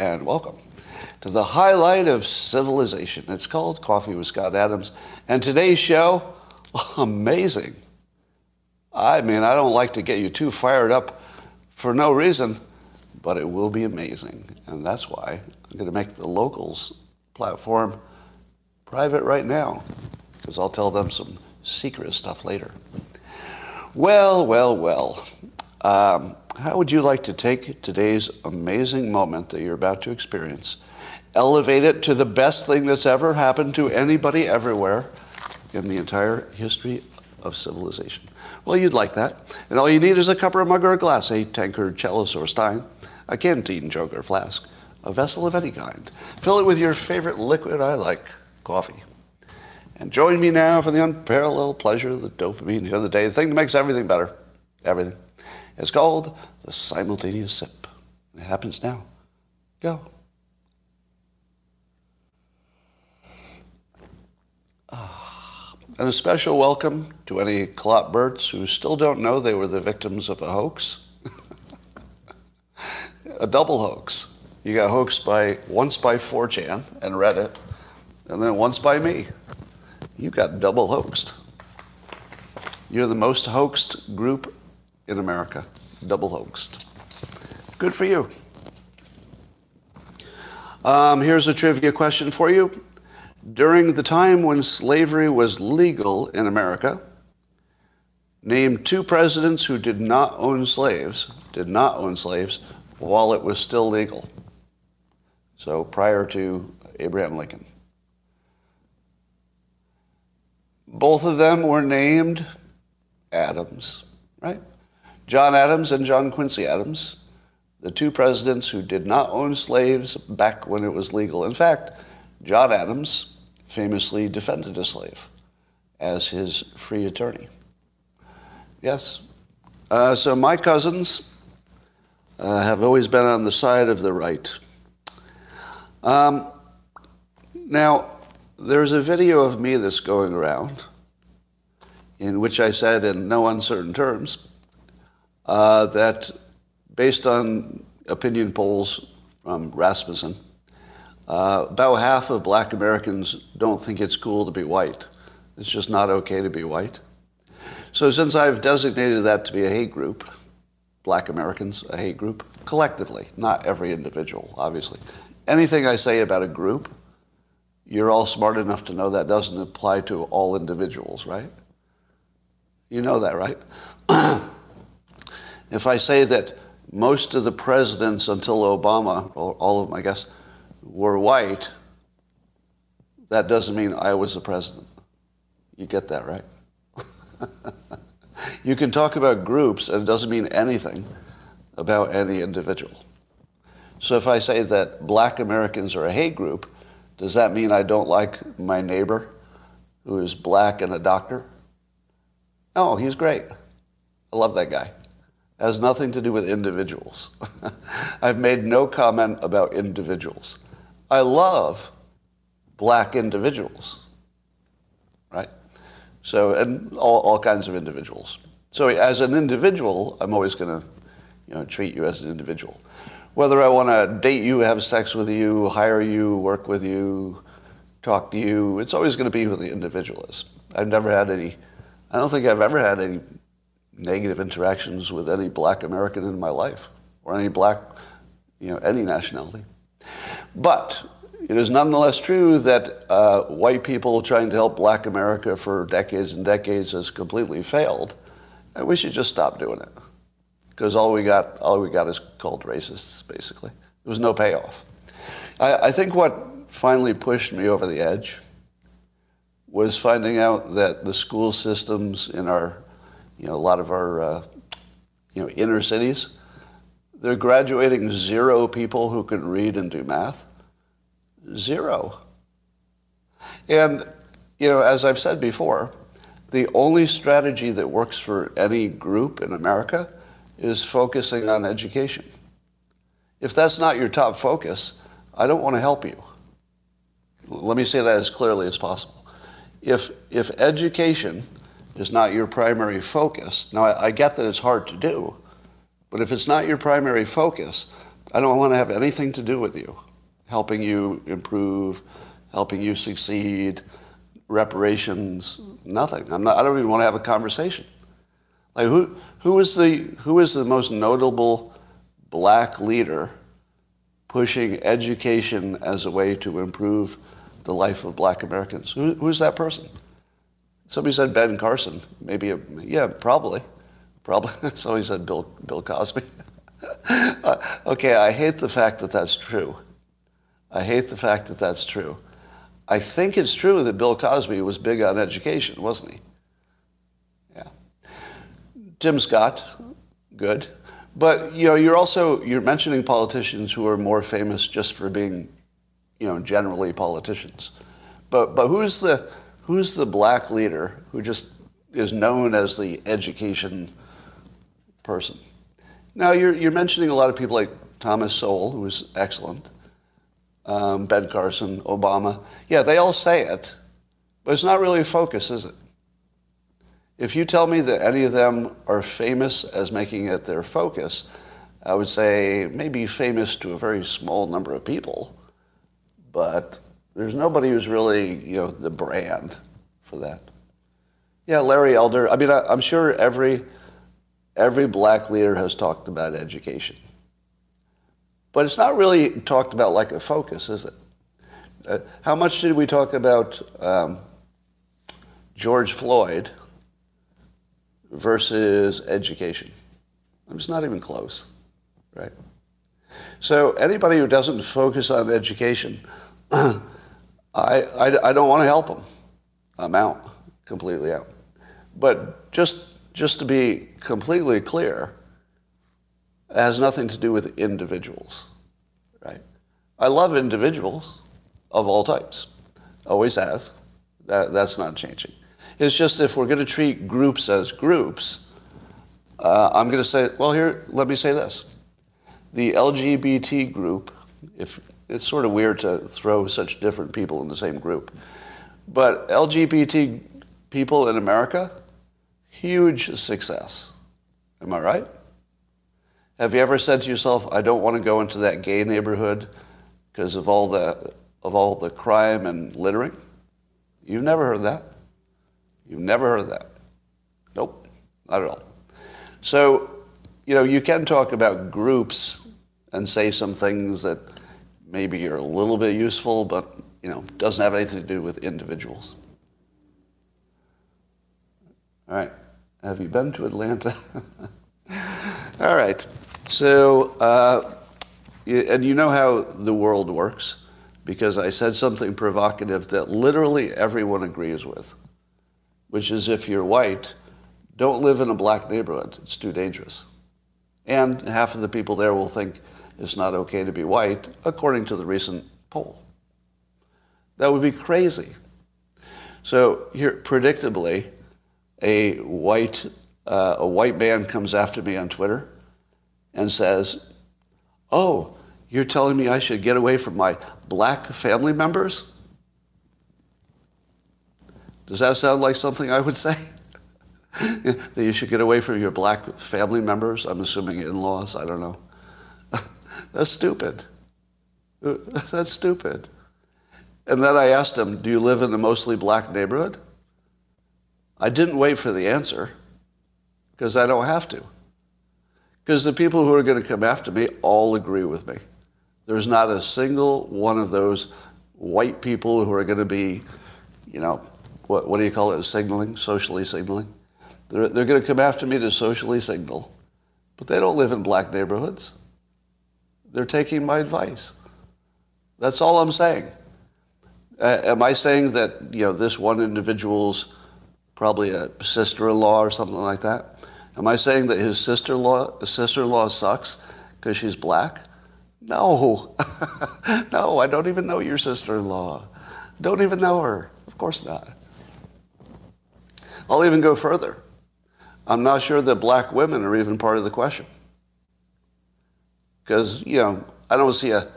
and welcome to the highlight of civilization. It's called Coffee with Scott Adams. And today's show, amazing. I mean, I don't like to get you too fired up for no reason, but it will be amazing. And that's why I'm going to make the locals platform private right now, because I'll tell them some secret stuff later. Well, well, well. Um, how would you like to take today's amazing moment that you're about to experience, elevate it to the best thing that's ever happened to anybody everywhere in the entire history of civilization? Well, you'd like that. And all you need is a cup or a mug or a glass, a tankard, chalice, or stein, a canteen, jug, or flask, a vessel of any kind. Fill it with your favorite liquid I like, coffee. And join me now for the unparalleled pleasure of the dopamine the day, the thing that makes everything better. Everything. It's called the simultaneous sip. It happens now. Go. Ah, and a special welcome to any Clotberts who still don't know they were the victims of a hoax. a double hoax. You got hoaxed by once by 4chan and Reddit, and then once by me. You got double hoaxed. You're the most hoaxed group in America, double hoaxed. Good for you. Um, here's a trivia question for you. During the time when slavery was legal in America, name two presidents who did not own slaves, did not own slaves while it was still legal. So prior to Abraham Lincoln. Both of them were named Adams, right? John Adams and John Quincy Adams, the two presidents who did not own slaves back when it was legal. In fact, John Adams famously defended a slave as his free attorney. Yes. Uh, so my cousins uh, have always been on the side of the right. Um, now, there's a video of me that's going around in which I said in no uncertain terms uh, that based on opinion polls from Rasmussen, uh, about half of black Americans don't think it's cool to be white. It's just not okay to be white. So since I've designated that to be a hate group, black Americans, a hate group, collectively, not every individual, obviously. Anything I say about a group, you're all smart enough to know that doesn't apply to all individuals, right? You know that, right? If I say that most of the presidents until Obama, or all of them, I guess, were white, that doesn't mean I was the president. You get that, right? you can talk about groups, and it doesn't mean anything about any individual. So if I say that black Americans are a hate group, does that mean I don't like my neighbor who is black and a doctor? No, he's great. I love that guy has nothing to do with individuals. I've made no comment about individuals. I love black individuals, right? So, and all, all kinds of individuals. So, as an individual, I'm always going to, you know, treat you as an individual. Whether I want to date you, have sex with you, hire you, work with you, talk to you, it's always going to be who the individual is. I've never had any, I don't think I've ever had any negative interactions with any black American in my life or any black, you know, any nationality. But it is nonetheless true that uh, white people trying to help black America for decades and decades has completely failed. And we should just stop doing it. Because all we got, all we got is called racists, basically. There was no payoff. I, I think what finally pushed me over the edge was finding out that the school systems in our you know, a lot of our, uh, you know, inner cities, they're graduating zero people who can read and do math. Zero. And, you know, as I've said before, the only strategy that works for any group in America is focusing on education. If that's not your top focus, I don't want to help you. Let me say that as clearly as possible. If, if education is not your primary focus, now I, I get that it's hard to do, but if it's not your primary focus, I don't want to have anything to do with you, helping you improve, helping you succeed, reparations, nothing. I'm not, I don't even want to have a conversation. Like who, who is the, who is the most notable black leader pushing education as a way to improve the life of black Americans? Who, who's that person? Somebody said Ben Carson. Maybe, a, yeah, probably. Probably. Somebody said Bill, Bill Cosby. uh, okay, I hate the fact that that's true. I hate the fact that that's true. I think it's true that Bill Cosby was big on education, wasn't he? Yeah. Tim Scott, good. But you know, you're also you're mentioning politicians who are more famous just for being, you know, generally politicians. But but who's the who's the black leader who just is known as the education person? Now you're you're mentioning a lot of people like Thomas Sowell, who is excellent, um, Ben Carson, Obama. Yeah, they all say it, but it's not really a focus, is it? If you tell me that any of them are famous as making it their focus, I would say maybe famous to a very small number of people, but there's nobody who's really, you know, the brand for that. Yeah, Larry Elder. I mean, I, I'm sure every every black leader has talked about education, but it's not really talked about like a focus, is it? Uh, how much did we talk about um, George Floyd? versus education. I'm just not even close, right? So anybody who doesn't focus on education, I, I, I don't want to help them. I'm out, completely out. But just, just to be completely clear, it has nothing to do with individuals, right? I love individuals of all types. Always have. That, that's not changing. It's just if we're going to treat groups as groups, uh, I'm going to say, well, here, let me say this. The LGBT group, if it's sort of weird to throw such different people in the same group, but LGBT people in America, huge success. Am I right? Have you ever said to yourself, I don't want to go into that gay neighborhood because of all the of all the crime and littering? You've never heard that. You've never heard that? Nope, not at all. So, you know, you can talk about groups and say some things that maybe you're a little bit useful, but, you know, doesn't have anything to do with individuals. All right. Have you been to Atlanta? all right. So, uh, and you know how the world works because I said something provocative that literally everyone agrees with which is if you're white, don't live in a black neighborhood. It's too dangerous. And half of the people there will think it's not okay to be white, according to the recent poll. That would be crazy. So here, predictably, a white, uh, a white man comes after me on Twitter and says, oh, you're telling me I should get away from my black family members? Does that sound like something I would say? that you should get away from your black family members? I'm assuming in-laws, I don't know. That's stupid. That's stupid. And then I asked him, do you live in a mostly black neighborhood? I didn't wait for the answer because I don't have to. Because the people who are going to come after me all agree with me. There's not a single one of those white people who are going to be, you know, what, what do you call it, signaling, socially signaling. They're, they're going to come after me to socially signal, but they don't live in black neighborhoods. They're taking my advice. That's all I'm saying. Uh, am I saying that you know this one individual's probably a sister-in-law or something like that? Am I saying that his sister-in-law sister-in-law sucks because she's black? No, no, I don't even know your sister-in-law. Don't even know her. Of course not. I'll even go further. I'm not sure that black women are even part of the question. Because, you know, I don't see a,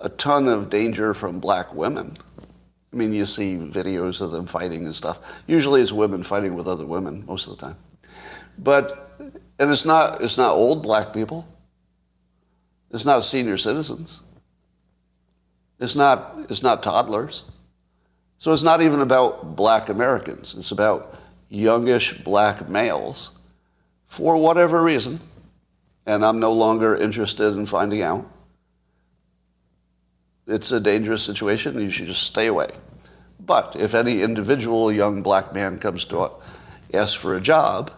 a ton of danger from black women. I mean, you see videos of them fighting and stuff. Usually it's women fighting with other women most of the time. But, and it's not, it's not old black people. It's not senior citizens. It's not, it's not toddlers. So it's not even about black Americans. It's about youngish black males for whatever reason, and I'm no longer interested in finding out. It's a dangerous situation, you should just stay away. But if any individual young black man comes to ask for a job,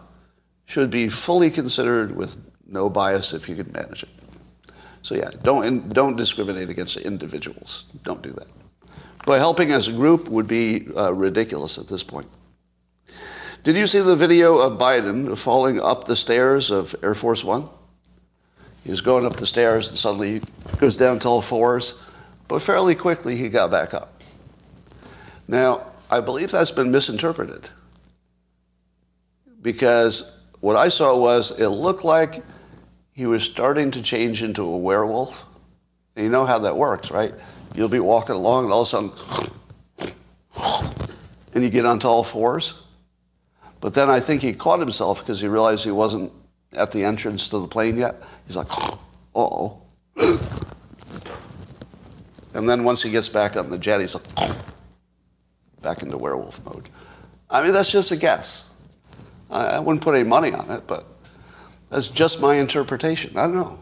should be fully considered with no bias if you can manage it. So yeah, don't don't discriminate against individuals. Don't do that. But helping as a group would be uh, ridiculous at this point. Did you see the video of Biden falling up the stairs of Air Force One? He's going up the stairs and suddenly he goes down to all fours, but fairly quickly he got back up. Now, I believe that's been misinterpreted because what I saw was it looked like he was starting to change into a werewolf. And you know how that works, right? You'll be walking along and all of a sudden, and you get onto all fours. But then I think he caught himself because he realized he wasn't at the entrance to the plane yet. He's like, oh. and then once he gets back on the jet, he's like, back into werewolf mode. I mean, that's just a guess. I wouldn't put any money on it, but that's just my interpretation. I don't know.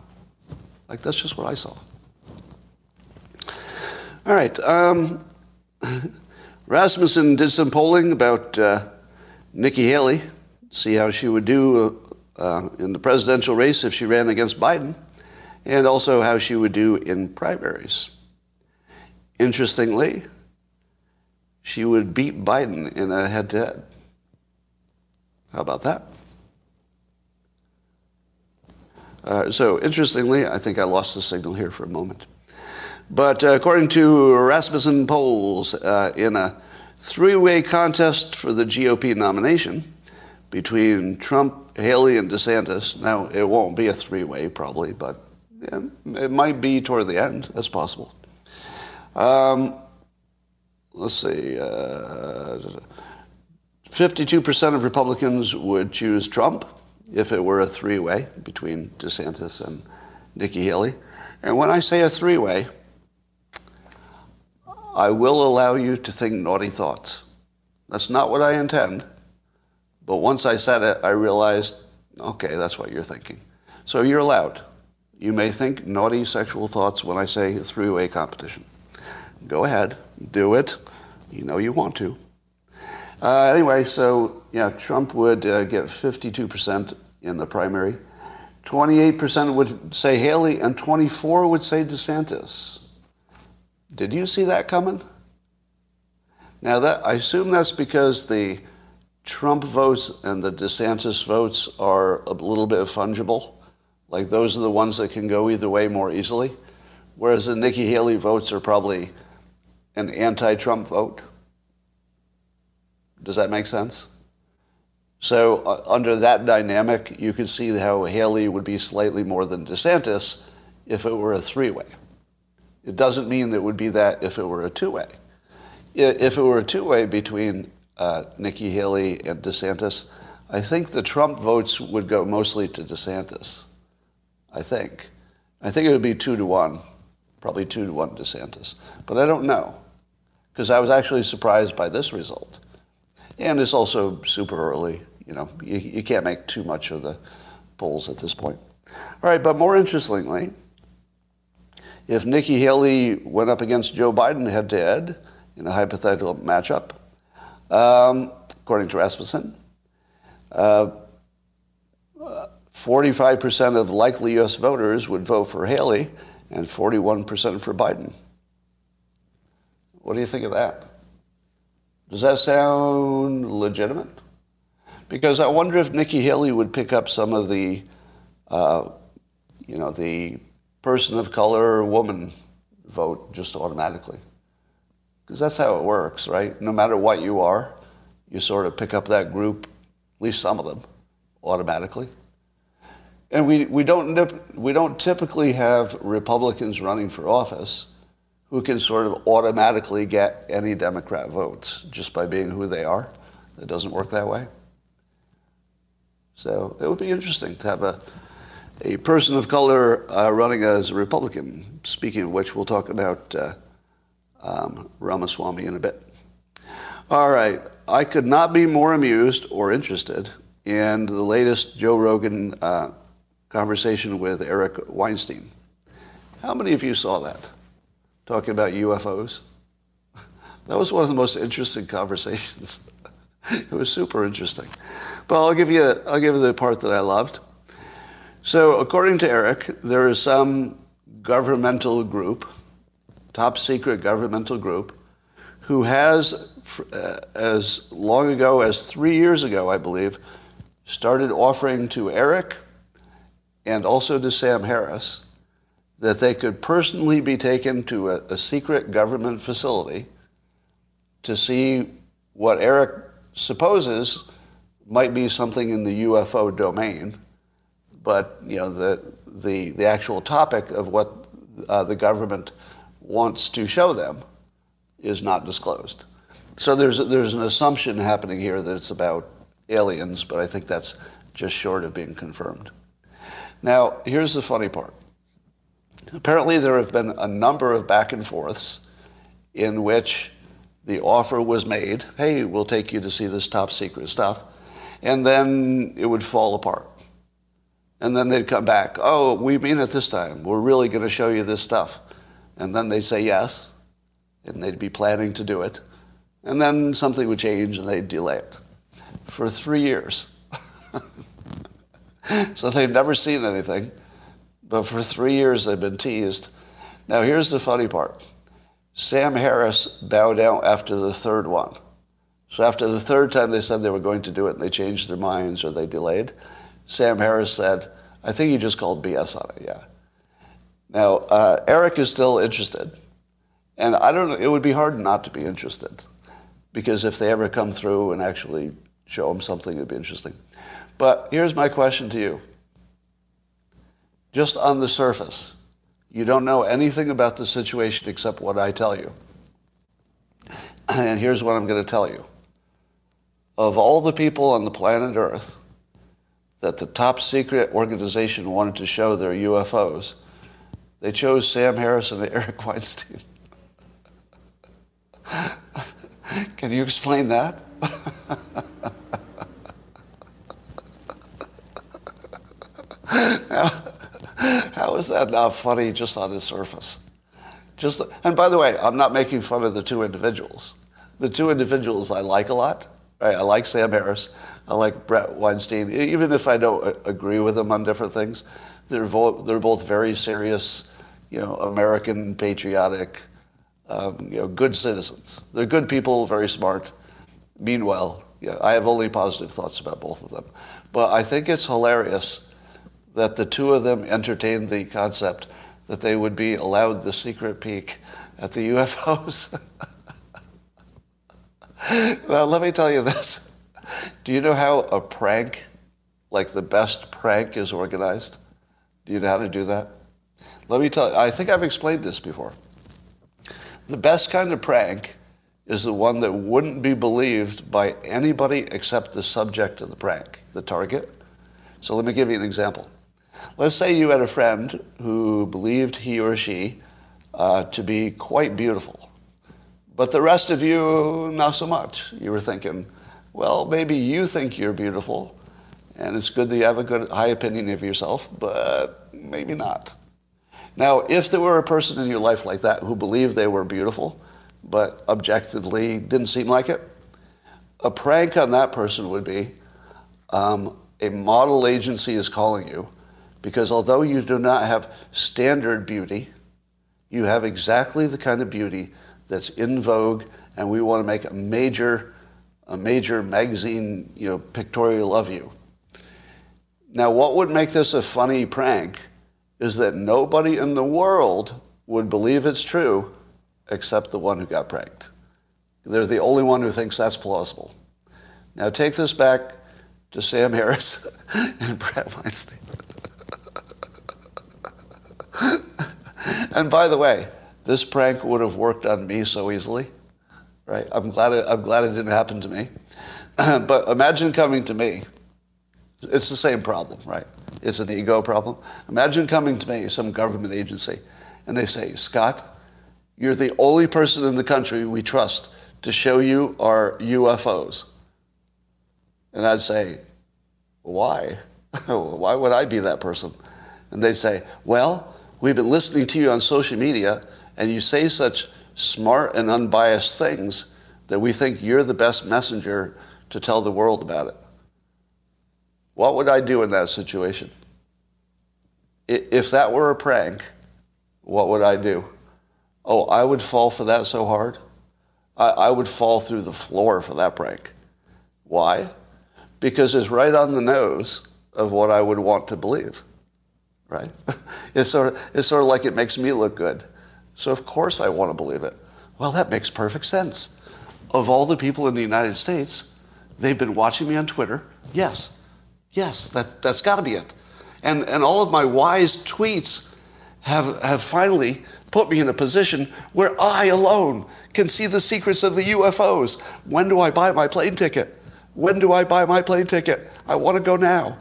Like, that's just what I saw. All right. Um, Rasmussen did some polling about uh, Nikki Haley, see how she would do uh, in the presidential race if she ran against Biden, and also how she would do in primaries. Interestingly, she would beat Biden in a head to head. How about that? Uh, so, interestingly, I think I lost the signal here for a moment. But uh, according to Rasmussen polls, uh, in a three way contest for the GOP nomination between Trump, Haley, and DeSantis, now it won't be a three way probably, but it might be toward the end. That's possible. Um, let's see. Uh, 52% of Republicans would choose Trump if it were a three way between DeSantis and Nikki Haley. And when I say a three way, I will allow you to think naughty thoughts. That's not what I intend. But once I said it, I realized, okay, that's what you're thinking. So you're allowed. You may think naughty sexual thoughts when I say three way competition. Go ahead, do it. You know you want to. Uh, anyway, so yeah, Trump would uh, get 52% in the primary. 28% would say Haley, and 24 would say DeSantis. Did you see that coming? Now that I assume that's because the Trump votes and the DeSantis votes are a little bit fungible. Like those are the ones that can go either way more easily. Whereas the Nikki Haley votes are probably an anti-Trump vote. Does that make sense? So uh, under that dynamic, you could see how Haley would be slightly more than DeSantis if it were a three-way. It doesn't mean that it would be that if it were a two-way. If it were a two-way between uh, Nikki Haley and DeSantis, I think the Trump votes would go mostly to DeSantis. I think. I think it would be two to one, probably two to one DeSantis. But I don't know, because I was actually surprised by this result. And it's also super early. You know, you, you can't make too much of the polls at this point. All right, but more interestingly, if Nikki Haley went up against Joe Biden head to head in a hypothetical matchup, um, according to Rasmussen, uh, 45% of likely U.S. voters would vote for Haley and 41% for Biden. What do you think of that? Does that sound legitimate? Because I wonder if Nikki Haley would pick up some of the, uh, you know, the person of color or woman vote just automatically. Because that's how it works, right? No matter what you are, you sort of pick up that group, at least some of them, automatically. And we, we, don't, we don't typically have Republicans running for office who can sort of automatically get any Democrat votes just by being who they are. It doesn't work that way. So it would be interesting to have a a person of color uh, running as a Republican. Speaking of which, we'll talk about uh, um, Ramaswamy in a bit. All right. I could not be more amused or interested in the latest Joe Rogan uh, conversation with Eric Weinstein. How many of you saw that? Talking about UFOs? That was one of the most interesting conversations. it was super interesting. But I'll give you, I'll give you the part that I loved. So, according to Eric, there is some governmental group, top secret governmental group, who has, uh, as long ago as three years ago, I believe, started offering to Eric and also to Sam Harris that they could personally be taken to a, a secret government facility to see what Eric supposes might be something in the UFO domain, but you know the the the actual topic of what uh, the government wants to show them is not disclosed. So there's there's an assumption happening here that it's about aliens, but I think that's just short of being confirmed. Now, here's the funny part. Apparently, there have been a number of back and forths in which the offer was made hey, we'll take you to see this top secret stuff. And then it would fall apart. And then they'd come back, oh, we mean it this time. We're really going to show you this stuff. And then they'd say yes, and they'd be planning to do it. And then something would change and they'd delay it for three years. so they've never seen anything, but for three years they've been teased. Now, here's the funny part Sam Harris bowed out after the third one. So after the third time they said they were going to do it and they changed their minds or they delayed, Sam Harris said, I think he just called BS on it, yeah. Now, uh, Eric is still interested. And I don't know, it would be hard not to be interested. Because if they ever come through and actually show him something, it'd be interesting. But here's my question to you. Just on the surface, you don't know anything about the situation except what I tell you. And here's what I'm going to tell you. Of all the people on the planet Earth that the top secret organization wanted to show their UFOs, they chose Sam Harris and Eric Weinstein. Can you explain that? how is that not funny just on the surface? Just, and by the way, I'm not making fun of the two individuals. The two individuals I like a lot. Right? I like Sam Harris. I like Bret Weinstein. Even if I don't agree with them on different things, they're, vo- they're both very serious, you know, American, patriotic, um, you know, good citizens. They're good people, very smart. Meanwhile, yeah, I have only positive thoughts about both of them. But I think it's hilarious that the two of them entertained the concept that they would be allowed the secret peek at the UFOs. well, let me tell you this. Do you know how a prank, like the best prank, is organized? Do you know how to do that? Let me tell you, I think I've explained this before. The best kind of prank is the one that wouldn't be believed by anybody except the subject of the prank, the target. So let me give you an example. Let's say you had a friend who believed he or she uh, to be quite beautiful, but the rest of you, not so much. You were thinking, well, maybe you think you're beautiful, and it's good that you have a good high opinion of yourself, but maybe not. Now, if there were a person in your life like that who believed they were beautiful, but objectively didn't seem like it, a prank on that person would be um, a model agency is calling you because although you do not have standard beauty, you have exactly the kind of beauty that's in vogue, and we want to make a major, a major magazine, you know, pictorial of you. Now, what would make this a funny prank is that nobody in the world would believe it's true except the one who got pranked. They're the only one who thinks that's plausible. Now, take this back to Sam Harris and Brad Weinstein. and by the way, this prank would have worked on me so easily, right? I'm glad it, I'm glad it didn't happen to me. but imagine coming to me. It's the same problem, right? it's an ego problem. Imagine coming to me, some government agency, and they say, Scott, you're the only person in the country we trust to show you our UFOs. And I'd say, why? why would I be that person? And they'd say, well, we've been listening to you on social media and you say such smart and unbiased things that we think you're the best messenger to tell the world about it. What would I do in that situation? If that were a prank, what would I do? Oh, I would fall for that so hard. I, I would fall through the floor for that prank. Why? Because it's right on the nose of what I would want to believe. Right? It's sort of, it's sort of like it makes me look good. So of course I want to believe it. Well, that makes perfect sense. Of all the people in the United States, they've been watching me on Twitter. Yes, yes, that, that's got to be it. And, and all of my wise tweets have, have finally put me in a position where I alone can see the secrets of the UFOs. When do I buy my plane ticket? When do I buy my plane ticket? I want to go now.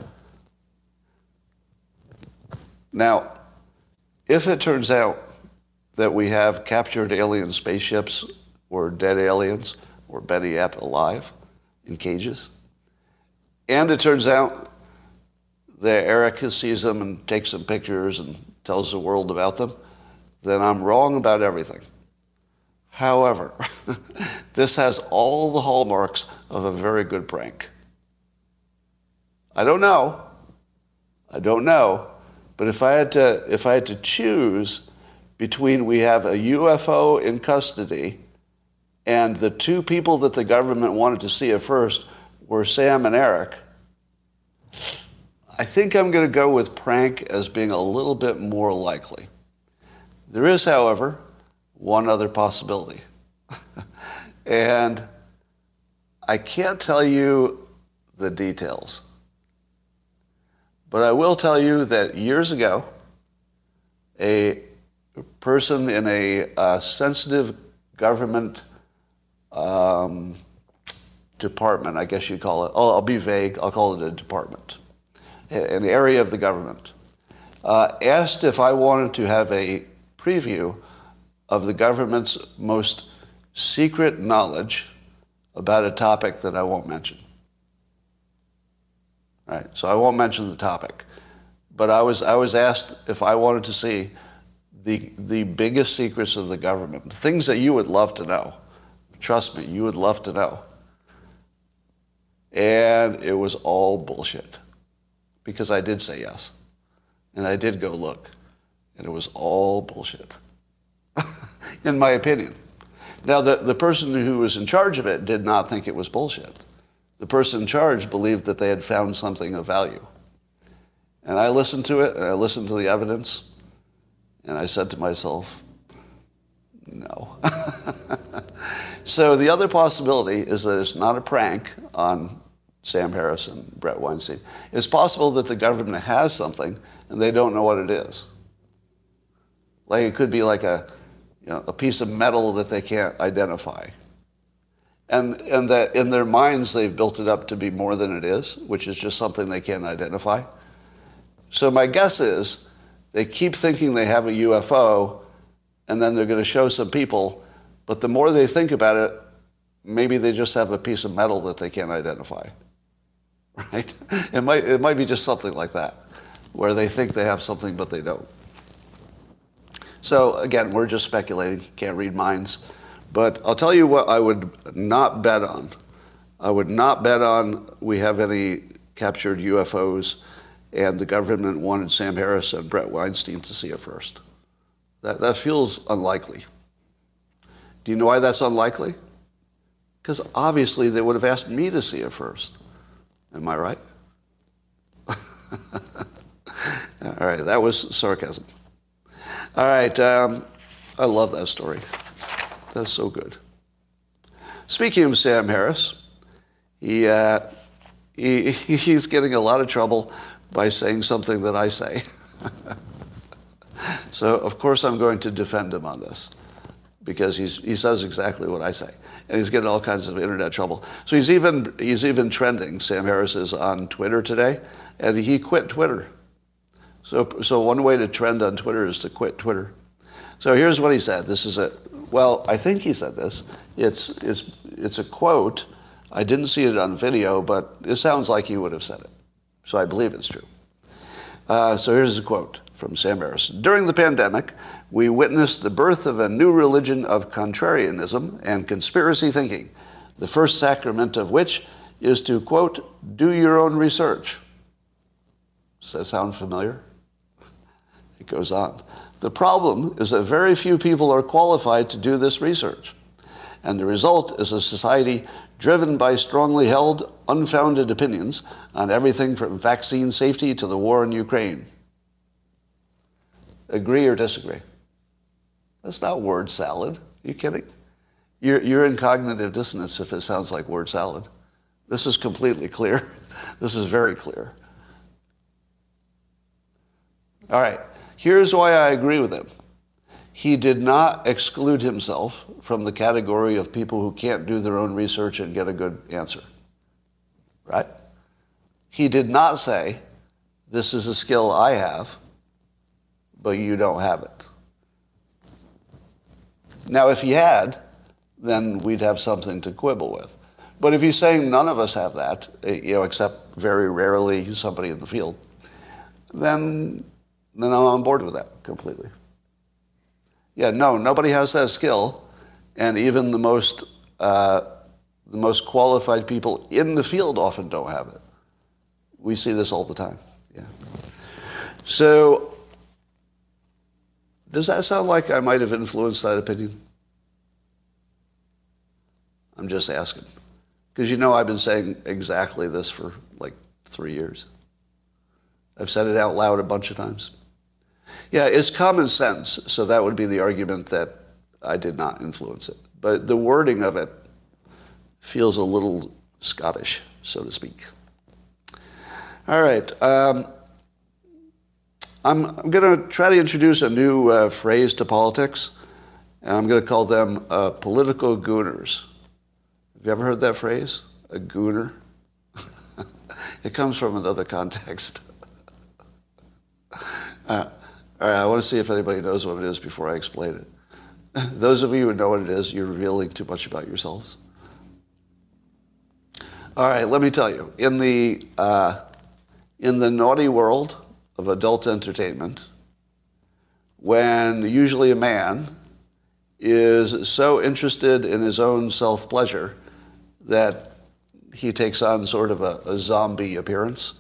Now, if it turns out that we have captured alien spaceships or dead aliens, or better yet, alive in cages, and it turns out that Eric sees them and takes some pictures and tells the world about them, then I'm wrong about everything. However, this has all the hallmarks of a very good prank. I don't know. I don't know. But if I had to, if I had to choose between we have a UFO in custody and the two people that the government wanted to see at first were Sam and Eric, I think I'm going to go with prank as being a little bit more likely. There is, however, one other possibility. and I can't tell you the details. But I will tell you that years ago, a person in a uh, sensitive government um, department, I guess you'd call it, oh, I'll be vague, I'll call it a department, an area of the government, uh, asked if I wanted to have a preview of the government's most secret knowledge about a topic that I won't mention. Right? So I won't mention the topic. But I was, I was asked if I wanted to see the, the biggest secrets of the government, things that you would love to know. Trust me, you would love to know. And it was all bullshit because I did say yes. And I did go look and it was all bullshit, in my opinion. Now, the, the person who was in charge of it did not think it was bullshit. The person in charge believed that they had found something of value. And I listened to it, and I listened to the evidence, and I said to myself, no. so the other possibility is that it's not a prank on Sam Harris and Bret Weinstein. It's possible that the government has something and they don't know what it is. Like it could be like a, you know, a piece of metal that they can't identify. And, and that in their minds they've built it up to be more than it is, which is just something they can't identify. So my guess is they keep thinking they have a UFO and then they're going to show some people, but the more they think about it, maybe they just have a piece of metal that they can't identify. Right? It might, it might be just something like that, where they think they have something but they don't. So again, we're just speculating, can't read minds. But I'll tell you what I would not bet on. I would not bet on we have any captured UFOs and the government wanted Sam Harris and Bret Weinstein to see it first. That, that feels unlikely. Do you know why that's unlikely? Because obviously they would have asked me to see it first. Am I right? All right, that was sarcasm. All right. Um, I love that story. That's so good. Speaking of Sam Harris, he, uh, he, he's getting a lot of trouble by saying something that I say. so, of course, I'm going to defend him on this because he's, he says exactly what I say. And he's getting all kinds of internet trouble. So he's even, he's even trending. Sam Harris is on Twitter today, and he quit Twitter. So, so one way to trend on Twitter is to quit Twitter. So here's what he said. This is a, well, I think he said this. It's, it's, it's a quote. I didn't see it on video, but it sounds like he would have said it. So I believe it's true. Uh, so here's a quote from Sam Harris. During the pandemic, we witnessed the birth of a new religion of contrarianism and conspiracy thinking, the first sacrament of which is to, quote, do your own research. Does that sound familiar? It goes on. The problem is that very few people are qualified to do this research. And the result is a society driven by strongly held, unfounded opinions on everything from vaccine safety to the war in Ukraine. Agree or disagree? That's not word salad. Are you kidding? You're, you're in cognitive dissonance if it sounds like word salad. This is completely clear. This is very clear. All right. Here's why I agree with him. He did not exclude himself from the category of people who can't do their own research and get a good answer. Right? He did not say, This is a skill I have, but you don't have it. Now, if he had, then we'd have something to quibble with. But if he's saying none of us have that, eh, you know, except very rarely somebody in the field, then then I'm on board with that completely. Yeah, no, nobody has that skill, and even the most uh, the most qualified people in the field often don't have it. We see this all the time. Yeah. So, does that sound like I might have influenced that opinion? I'm just asking. Because you know I've been saying exactly this for like three years. I've said it out loud a bunch of times. Yeah, it's common sense, so that would be the argument that I did not influence it. But the wording of it feels a little Scottish, so to speak. All right. Um, I'm, I'm going to try to introduce a new uh, phrase to politics, and I'm going to call them uh, political gooners. Have you ever heard that phrase? A gooner? it comes from another context. uh, all right, I want to see if anybody knows what it is before I explain it. Those of you who know what it is, you're revealing too much about yourselves. All right, let me tell you. In the, uh, in the naughty world of adult entertainment, when usually a man is so interested in his own self pleasure that he takes on sort of a, a zombie appearance,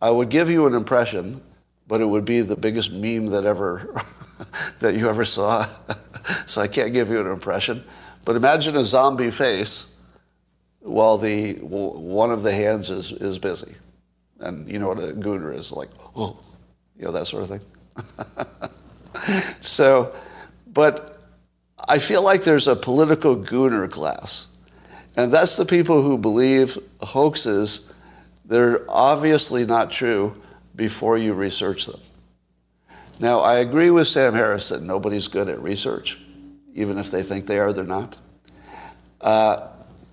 I would give you an impression but it would be the biggest meme that ever that you ever saw. so I can't give you an impression. But imagine a zombie face while the one of the hands is, is busy. And you know what a gooner is like, oh, you know, that sort of thing. so, but I feel like there's a political gooner class. And that's the people who believe hoaxes that are obviously not true before you research them. Now, I agree with Sam Harris that nobody's good at research, even if they think they are, they're not. Uh,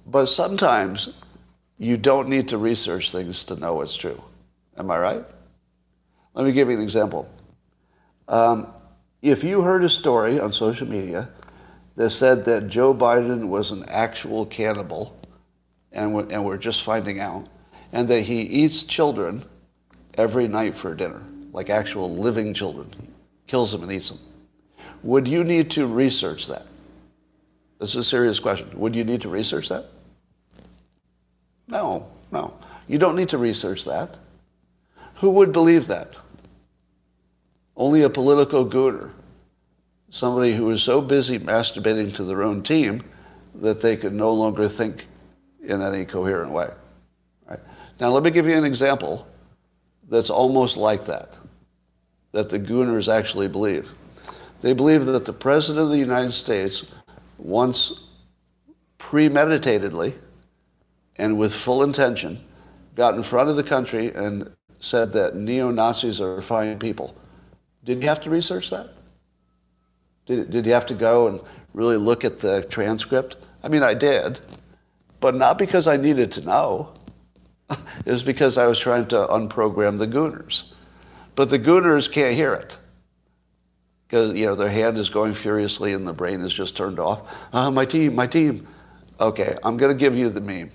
but sometimes you don't need to research things to know it's true. Am I right? Let me give you an example. Um, if you heard a story on social media that said that Joe Biden was an actual cannibal, and we're, and we're just finding out, and that he eats children every night for dinner, like actual living children, kills them and eats them. Would you need to research that? This is a serious question. Would you need to research that? No, no. You don't need to research that. Who would believe that? Only a political gooner. Somebody who is so busy masturbating to their own team that they could no longer think in any coherent way. Right? Now, let me give you an example that's almost like that, that the Gooners actually believe. They believe that the President of the United States once premeditatedly and with full intention got in front of the country and said that neo-Nazis are fine people. Did you have to research that? Did, did you have to go and really look at the transcript? I mean, I did, but not because I needed to know. is because I was trying to unprogram the Gooners. But the gooners can't hear it because you know their hand is going furiously and the brain is just turned off. Uh, my team, my team. Okay, I'm going to give you the meme.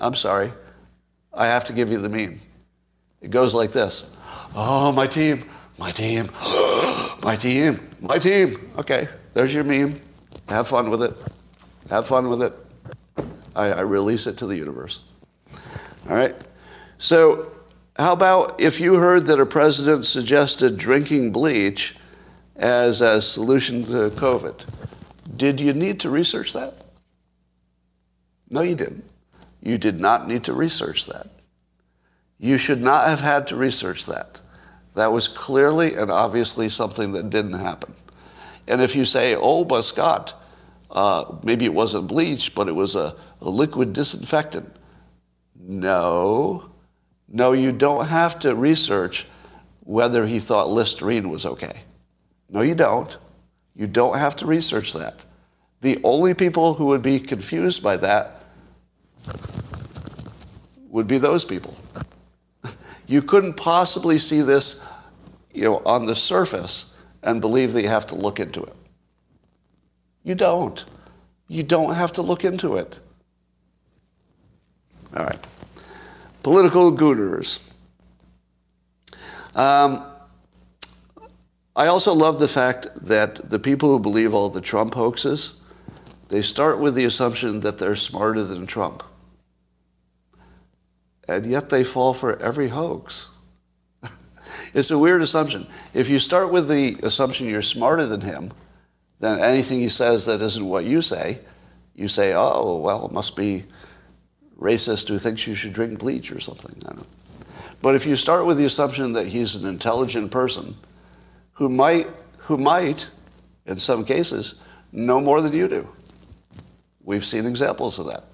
I'm sorry. I have to give you the meme. It goes like this. Oh, my team, my team, my team, my team. Okay, there's your meme. Have fun with it. Have fun with it. I, I release it to the universe. All right? So, how about if you heard that a president suggested drinking bleach as a solution to COVID? Did you need to research that? No, you didn't. You did not need to research that. You should not have had to research that. That was clearly and obviously something that didn't happen. And if you say, oh, but Scott, uh, maybe it wasn't bleach, but it was a, a liquid disinfectant. No, no, you don't have to research whether he thought Listerine was okay. No, you don't. You don't have to research that. The only people who would be confused by that would be those people. You couldn't possibly see this, you know, on the surface and believe that you have to look into it. You don't. You don't have to look into it. All right. Political gooners. Um, I also love the fact that the people who believe all the Trump hoaxes, they start with the assumption that they're smarter than Trump. And yet they fall for every hoax. it's a weird assumption. If you start with the assumption you're smarter than him, then anything he says that isn't what you say, you say, oh, well, it must be racist who thinks you should drink bleach or something. But if you start with the assumption that he's an intelligent person who might, who might, in some cases, know more than you do. We've seen examples of that.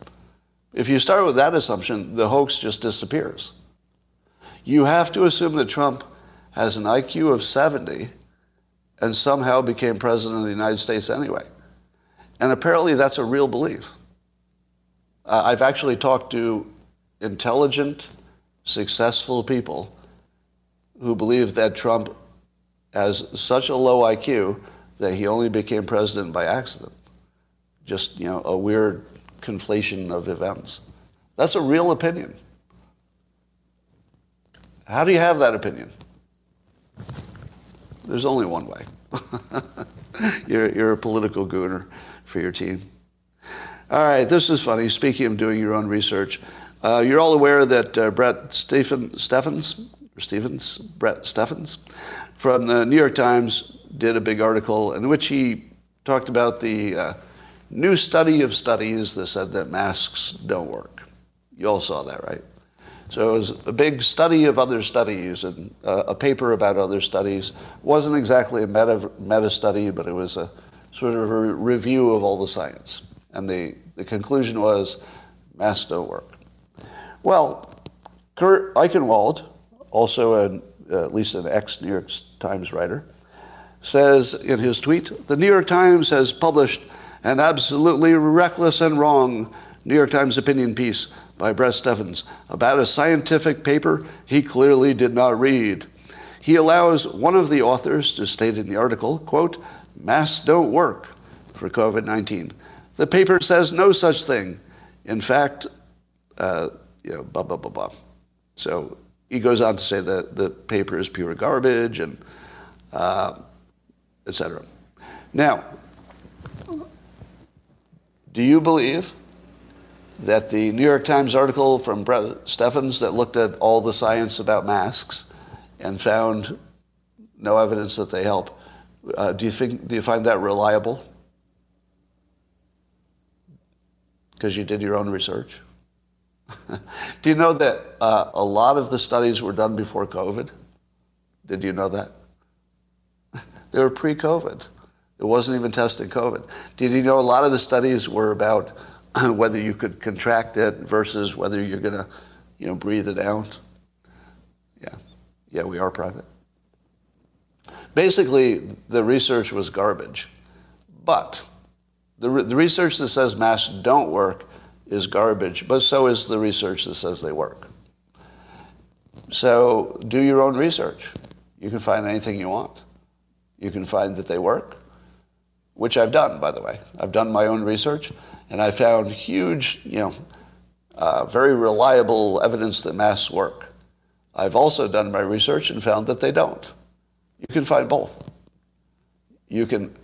If you start with that assumption, the hoax just disappears. You have to assume that Trump has an IQ of 70 and somehow became president of the United States anyway. And apparently that's a real belief. Uh, I've actually talked to intelligent, successful people who believe that Trump has such a low IQ that he only became president by accident. Just, you know, a weird conflation of events. That's a real opinion. How do you have that opinion? There's only one way. you're, you're a political gooner for your team. All right, this is funny. Speaking of doing your own research, uh, you're all aware that uh, Bret Stephen, Stephens, or Stevens, Bret Stephens, from the New York Times did a big article in which he talked about the uh, new study of studies that said that masks don't work. You all saw that, right? So it was a big study of other studies and uh, a paper about other studies. It wasn't exactly a meta, meta study, but it was a sort of a review of all the science. And the, the conclusion was masks don't work. Well, Kurt Eichenwald, also an, uh, at least an ex New York Times writer, says in his tweet The New York Times has published an absolutely reckless and wrong New York Times opinion piece by Bret Stephens about a scientific paper he clearly did not read. He allows one of the authors to state in the article, quote, masks don't work for COVID-19. The paper says no such thing. In fact, uh, you know, blah, blah, blah, blah. So he goes on to say that the paper is pure garbage and uh, etc. Now, do you believe that the New York Times article from Bret Stephens that looked at all the science about masks and found no evidence that they help, uh, do you think do you find that reliable? Because you did your own research. do you know that uh, a lot of the studies were done before COVID? Did you know that? they were pre-COVID. It wasn't even testing COVID. Did you know a lot of the studies were about whether you could contract it versus whether you're going to, you know, breathe it out? Yeah. Yeah, we are private. Basically, the research was garbage. But the, re- the research that says masks don't work is garbage, but so is the research that says they work. So do your own research. You can find anything you want. You can find that they work, which I've done, by the way. I've done my own research, and I found huge, you know, uh, very reliable evidence that masks work. I've also done my research and found that they don't. You can find both. You can,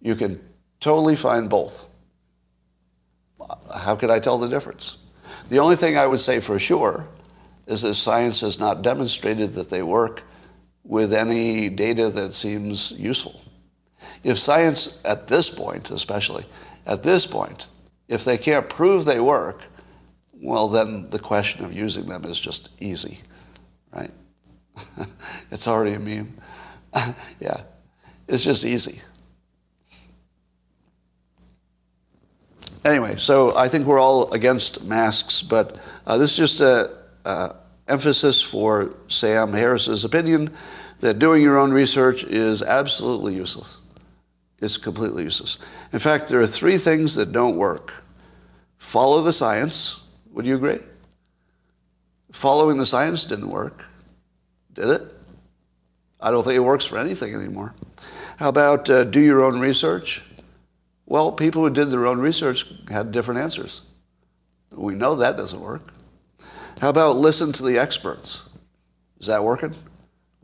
you can totally find both. How could I tell the difference? The only thing I would say for sure is that science has not demonstrated that they work with any data that seems useful. If science, at this point especially, at this point, if they can't prove they work, well, then the question of using them is just easy, right? it's already a meme. yeah, it's just easy. Anyway, so I think we're all against masks, but uh, this is just a, a emphasis for Sam Harris's opinion that doing your own research is absolutely useless. It's completely useless. In fact, there are three things that don't work. Follow the science. Would you agree? Following the science didn't work, did it? I don't think it works for anything anymore. How about uh, do your own research? Well, people who did their own research had different answers. We know that doesn't work. How about listen to the experts? Is that working?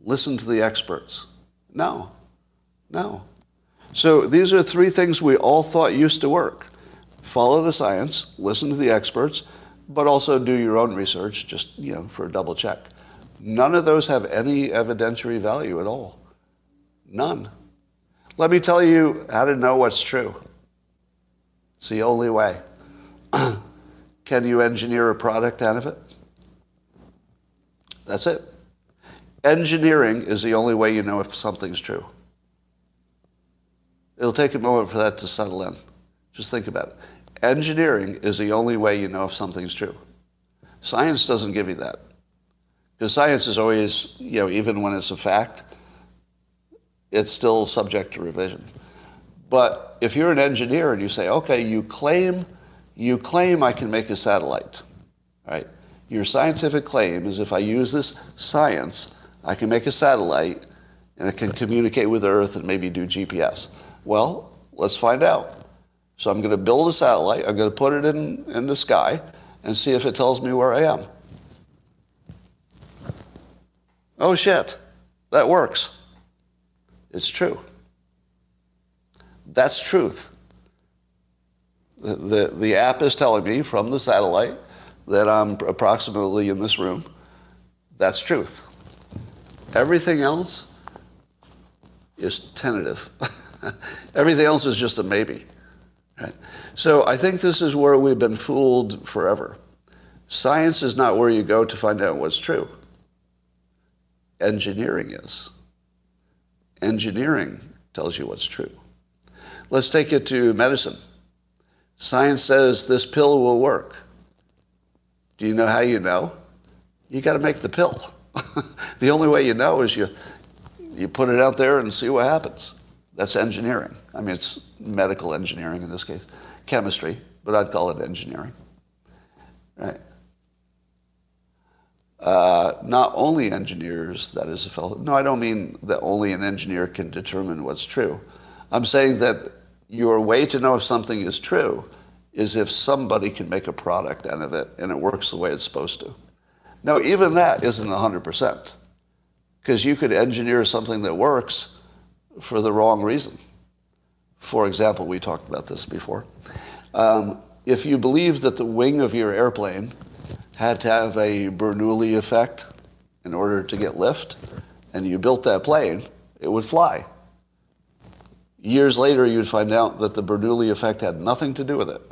Listen to the experts. No. No. So these are three things we all thought used to work. Follow the science, listen to the experts, but also do your own research just, you know, for a double check. None of those have any evidentiary value at all. None. Let me tell you how to know what's true. It's the only way. Can you engineer a product out of it? That's it. Engineering is the only way you know if something's true. It'll take a moment for that to settle in. Just think about it. Engineering is the only way you know if something's true. Science doesn't give you that. Because science is always, you know, even when it's a fact, it's still subject to revision. But if you're an engineer and you say, okay, you claim, you claim I can make a satellite, right? Your scientific claim is if I use this science, I can make a satellite and it can communicate with Earth and maybe do GPS. Well, let's find out. So I'm going to build a satellite, I'm going to put it in, in the sky and see if it tells me where I am. Oh shit, that works. It's true. That's truth. The, the, the, app is telling me from the satellite that I'm approximately in this room. That's truth. Everything else is tentative. Everything else is just a maybe. Right? So I think this is where we've been fooled forever. Science is not where you go to find out what's true. Engineering is. Engineering tells you what's true. Let's take it to medicine. Science says this pill will work. Do you know how you know? You got to make the pill. the only way you know is you, you put it out there and see what happens. That's engineering. I mean, it's medical engineering in this case, chemistry, but I'd call it engineering. Right? Uh, not only engineers, that is a fellow. No, I don't mean that only an engineer can determine what's true. I'm saying that your way to know if something is true is if somebody can make a product out of it and it works the way it's supposed to. Now, even that isn't 100%, because you could engineer something that works for the wrong reason. For example, we talked about this before. Um, if you believe that the wing of your airplane had to have a Bernoulli effect in order to get lift, and you built that plane, it would fly. Years later, you'd find out that the Bernoulli effect had nothing to do with it.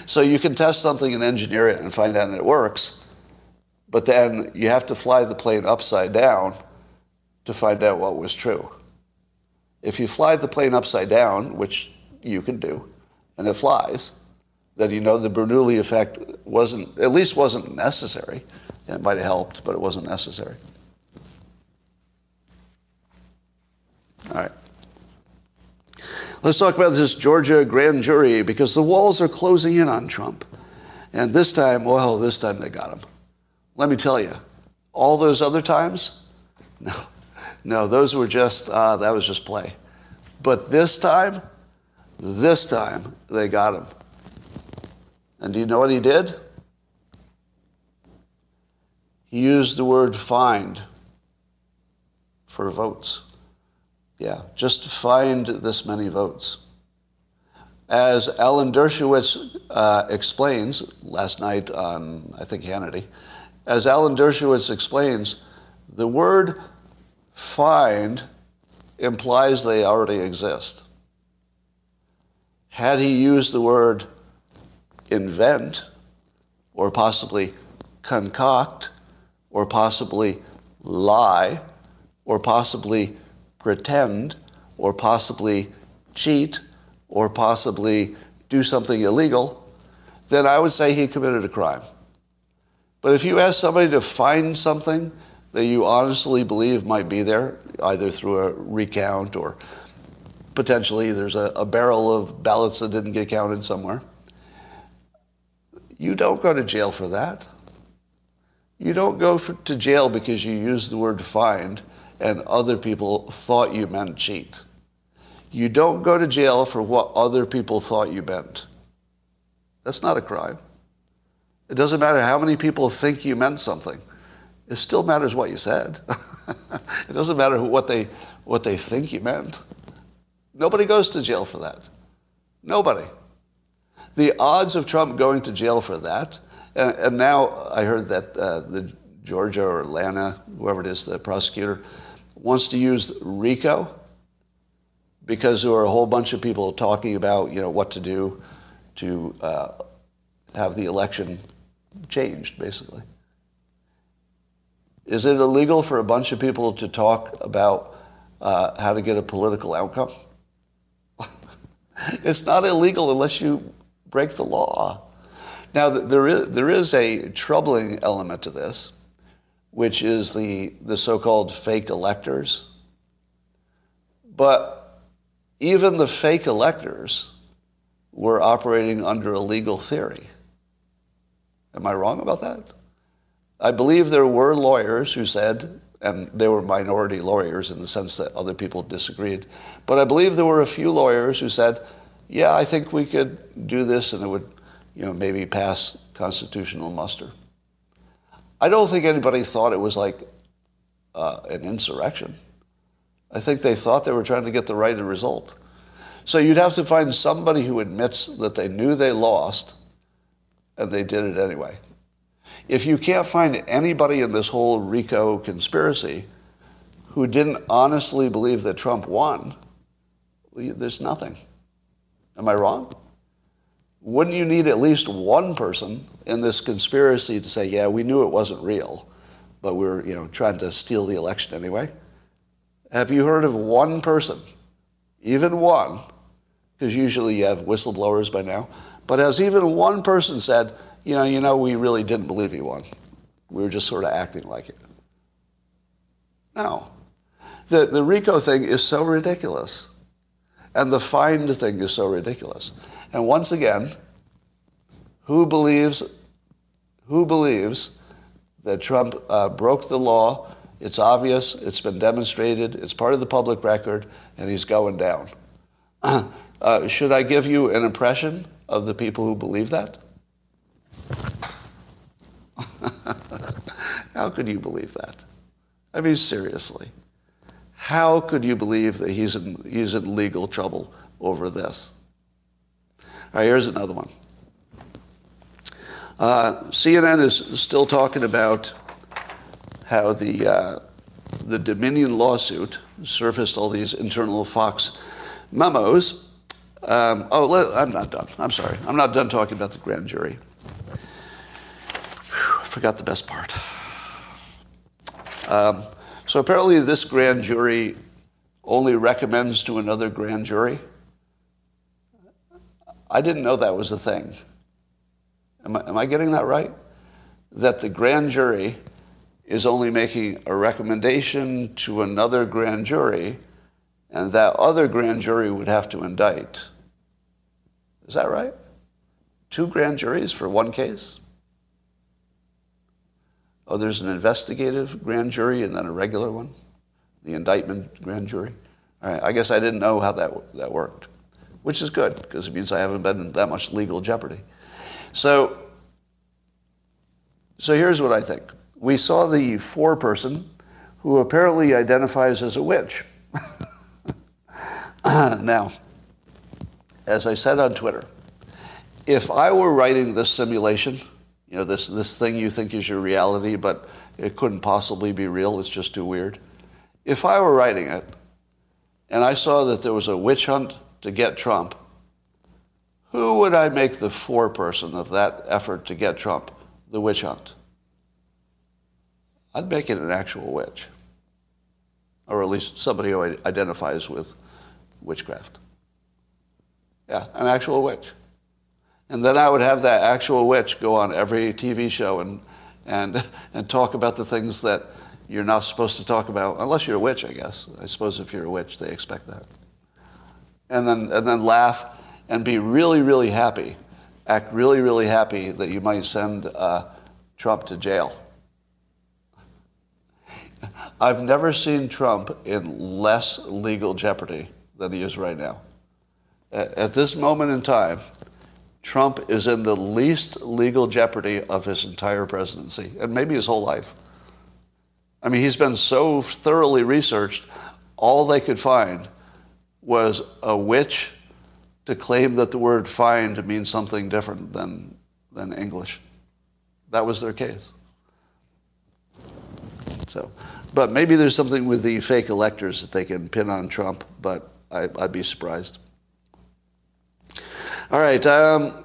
so you can test something and engineer it and find out it works, but then you have to fly the plane upside down to find out what was true. If you fly the plane upside down, which you can do, and it flies, then you know the Bernoulli effect wasn't, at least wasn't necessary. It might have helped, but it wasn't necessary. All right. Let's talk about this Georgia grand jury because the walls are closing in on Trump. And this time, well, this time they got him. Let me tell you, All those other times? No. No, those were just, uh, that was just play. But this time, this time, they got him. And do you know what he did? He used the word find for votes. Yeah, just find this many votes. As Alan Dershowitz uh, explains last night on, I think, Hannity, as Alan Dershowitz explains, the word find implies they already exist. Had he used the word invent, or possibly concoct, or possibly lie, or possibly pretend, or possibly cheat, or possibly do something illegal, then I would say he committed a crime. But if you ask somebody to find something that you honestly believe might be there, either through a recount or potentially there's a, a barrel of ballots that didn't get counted somewhere, you don't go to jail for that. You don't go for, to jail because you used the word find and other people thought you meant cheat. You don't go to jail for what other people thought you meant. That's not a crime. It doesn't matter how many people think you meant something. It still matters what you said. it doesn't matter what they, what they think you meant. Nobody goes to jail for that. Nobody. The odds of Trump going to jail for that, and, and now I heard that uh, the Georgia or Atlanta, whoever it is, the prosecutor, wants to use RICO because there were a whole bunch of people talking about, you know, what to do to uh, have the election changed, basically. Is it illegal for a bunch of people to talk about uh, how to get a political outcome? it's not illegal unless you break the law. Now, there is, there is a troubling element to this, which is the, the so called fake electors. But even the fake electors were operating under a legal theory. Am I wrong about that? I believe there were lawyers who said, and they were minority lawyers in the sense that other people disagreed, but I believe there were a few lawyers who said, yeah, I think we could do this and it would, you know, maybe pass constitutional muster. I don't think anybody thought it was like uh, an insurrection. I think they thought they were trying to get the right result. So you'd have to find somebody who admits that they knew they lost and they did it anyway. If you can't find anybody in this whole RICO conspiracy who didn't honestly believe that Trump won, there's nothing. Am I wrong? Wouldn't you need at least one person in this conspiracy to say, yeah, we knew it wasn't real, but we are you know, trying to steal the election anyway? Have you heard of one person, even one, because usually you have whistleblowers by now, but has even one person said, you know, you know, we really didn't believe he won. We were just sort of acting like it. No. The, the RICO thing is so ridiculous. And the find thing is so ridiculous. And once again, who believes, who believes that Trump uh, broke the law it's obvious, it's been demonstrated, it's part of the public record, and he's going down. uh, should I give you an impression of the people who believe that? How could you believe that? I mean, seriously. How could you believe that he's in, he's in legal trouble over this? All right, here's another one. Uh, CNN is still talking about how the, uh, the Dominion lawsuit surfaced all these internal Fox memos. Um, oh, let, I'm not done. I'm sorry. I'm not done talking about the grand jury. Whew, I forgot the best part. Um, so apparently, this grand jury only recommends to another grand jury. I didn't know that was a thing. Am I, am I getting that right? That the grand jury is only making a recommendation to another grand jury, and that other grand jury would have to indict. Is that right? Two grand juries for one case? Oh, there's an investigative grand jury and then a regular one, the indictment grand jury. All right, I guess I didn't know how that, that worked, which is good because it means I haven't been in that much legal jeopardy. So, so here's what I think. We saw the foreperson who apparently identifies as a witch. now, as I said on Twitter, if I were writing this simulation, you know, this, this thing you think is your reality, but it couldn't possibly be real, it's just too weird. If I were writing it and I saw that there was a witch hunt to get Trump, who would I make the foreperson of that effort to get Trump, the witch hunt? I'd make it an actual witch, or at least somebody who identifies with witchcraft. Yeah, an actual witch. And then I would have that actual witch go on every TV show and, and, and talk about the things that you're not supposed to talk about, unless you're a witch, I guess. I suppose if you're a witch, they expect that. And then, and then laugh and be really, really happy, act really, really happy that you might send uh, Trump to jail. I've never seen Trump in less legal jeopardy than he is right now. At this moment in time, Trump is in the least legal jeopardy of his entire presidency, and maybe his whole life. I mean, he's been so thoroughly researched, all they could find was a witch to claim that the word find means something different than, than English. That was their case. So, but maybe there's something with the fake electors that they can pin on Trump, but I, would be surprised. All right. Um,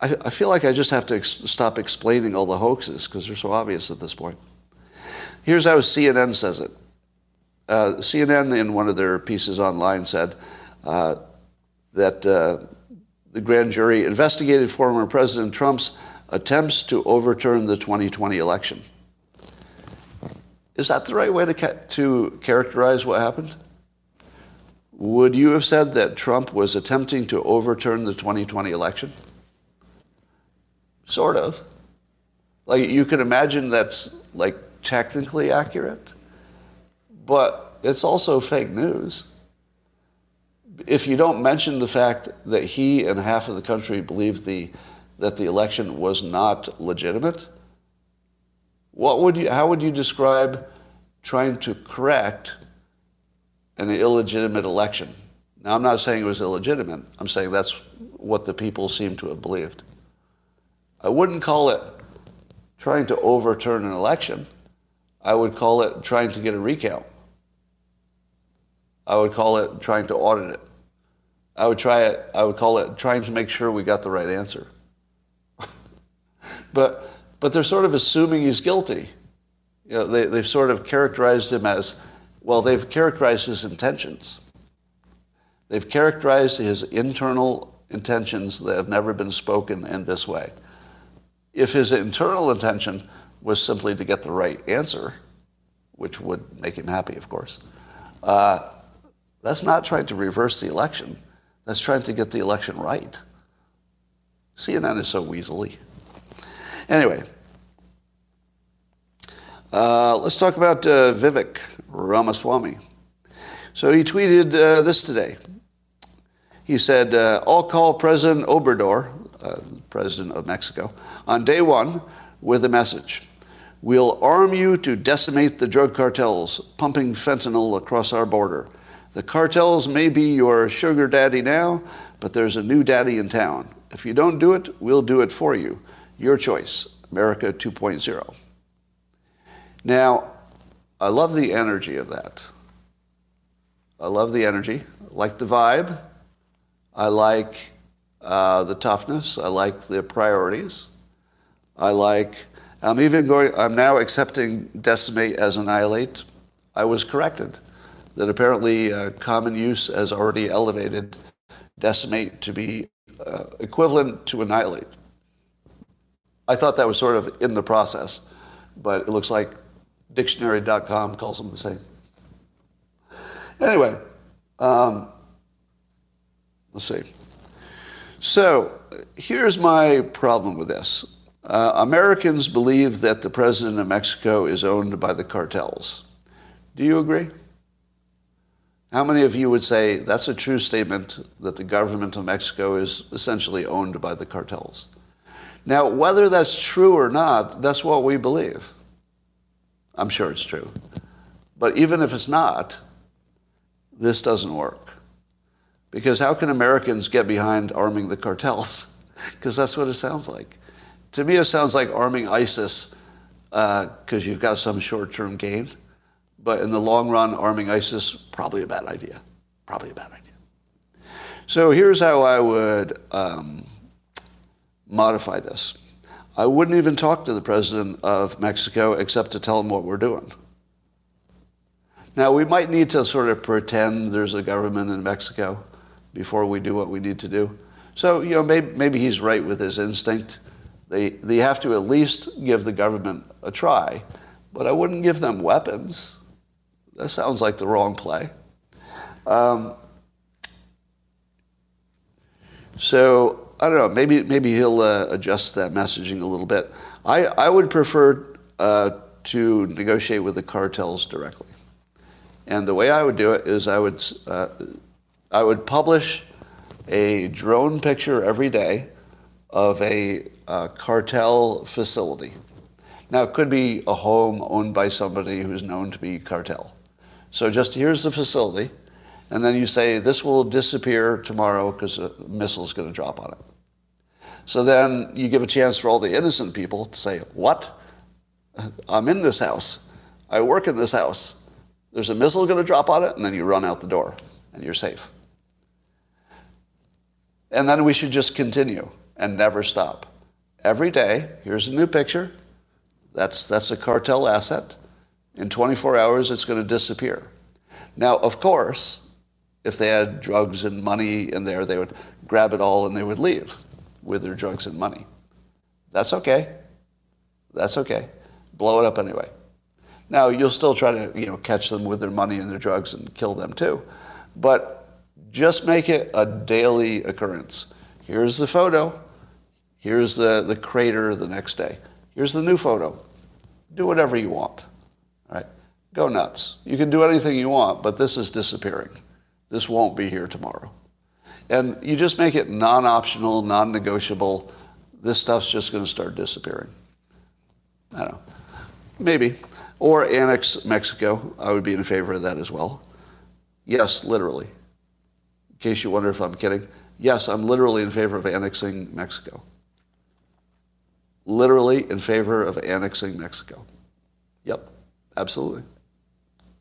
I, I, feel like I just have to ex- stop explaining all the hoaxes because they're so obvious at this point. Here's how CNN says it. Uh, CNN, in one of their pieces online, said uh, that uh, the grand jury investigated former President Trump's attempts to overturn the 2020 election. Is that the right way to, ca- to characterize what happened? Would you have said that Trump was attempting to overturn the 2020 election? Sort of. Like you can imagine that's like technically accurate, but it's also fake news. If you don't mention the fact that he and half of the country believe the, that the election was not legitimate, what would you, how would you describe trying to correct an illegitimate election. Now, I'm not saying it was illegitimate. I'm saying that's what the people seem to have believed. I wouldn't call it trying to overturn an election. I would call it trying to get a recount. I would call it trying to audit it. I would try it. I would call it trying to make sure we got the right answer. but but they're sort of assuming he's guilty. You know, they, they've sort of characterized him as well, they've characterized his intentions. They've characterized his internal intentions that have never been spoken in this way. If his internal intention was simply to get the right answer, which would make him happy, of course, uh, that's not trying to reverse the election. That's trying to get the election right. CNN is so weaselly. Anyway, uh, let's talk about uh, Vivek Ramaswamy. So he tweeted uh, this today. He said, uh, I'll call President Obrador, uh, President of Mexico, on day one with a message. We'll arm you to decimate the drug cartels pumping fentanyl across our border. The cartels may be your sugar daddy now, but there's a new daddy in town. If you don't do it, we'll do it for you. Your choice, America 2.0. Now, I love the energy of that. I love the energy. I like the vibe. I like uh, the toughness. I like the priorities. I like, I'm even going, I'm now accepting decimate as annihilate. I was corrected that apparently uh, common use has already elevated decimate to be uh, equivalent to annihilate. I thought that was sort of in the process, but it looks like Dictionary.com calls them the same. Anyway, um, let's see. So here's my problem with this. Uh, Americans believe that the president of Mexico is owned by the cartels. Do you agree? How many of you would say that's a true statement that the government of Mexico is essentially owned by the cartels? Now, whether that's true or not, that's what we believe. I'm sure it's true. But even if it's not, this doesn't work. Because how can Americans get behind arming the cartels? Because that's what it sounds like. To me, it sounds like arming ISIS because uh, you've got some short term gain. But in the long run, arming ISIS, probably a bad idea. Probably a bad idea. So here's how I would um, modify this. I wouldn't even talk to the president of Mexico except to tell him what we're doing. Now, we might need to sort of pretend there's a government in Mexico before we do what we need to do. So, you know, maybe, maybe he's right with his instinct. They, they have to at least give the government a try, but I wouldn't give them weapons. That sounds like the wrong play. Um, so, I don't know, maybe, maybe he'll uh, adjust that messaging a little bit. I, I would prefer uh, to negotiate with the cartels directly. And the way I would do it is I would, uh, I would publish a drone picture every day of a uh, cartel facility. Now, it could be a home owned by somebody who's known to be cartel. So just here's the facility, and then you say, this will disappear tomorrow because a missile is going to drop on it. So then you give a chance for all the innocent people to say, what? I'm in this house. I work in this house. There's a missile going to drop on it, and then you run out the door, and you're safe. And then we should just continue and never stop. Every day, here's a new picture. That's, that's a cartel asset. In 24 hours, it's going to disappear. Now, of course, if they had drugs and money in there, they would grab it all and they would leave with their drugs and money. That's okay. That's okay. Blow it up anyway. Now, you'll still try to you know, catch them with their money and their drugs and kill them too. But just make it a daily occurrence. Here's the photo. Here's the, the crater the next day. Here's the new photo. Do whatever you want. All right? Go nuts. You can do anything you want, but this is disappearing. This won't be here tomorrow. And you just make it non optional, non negotiable. This stuff's just going to start disappearing. I don't know. Maybe. Or annex Mexico. I would be in favor of that as well. Yes, literally in case you wonder if I'm kidding, yes, I'm literally in favor of annexing Mexico. Literally in favor of annexing Mexico. Yep, absolutely.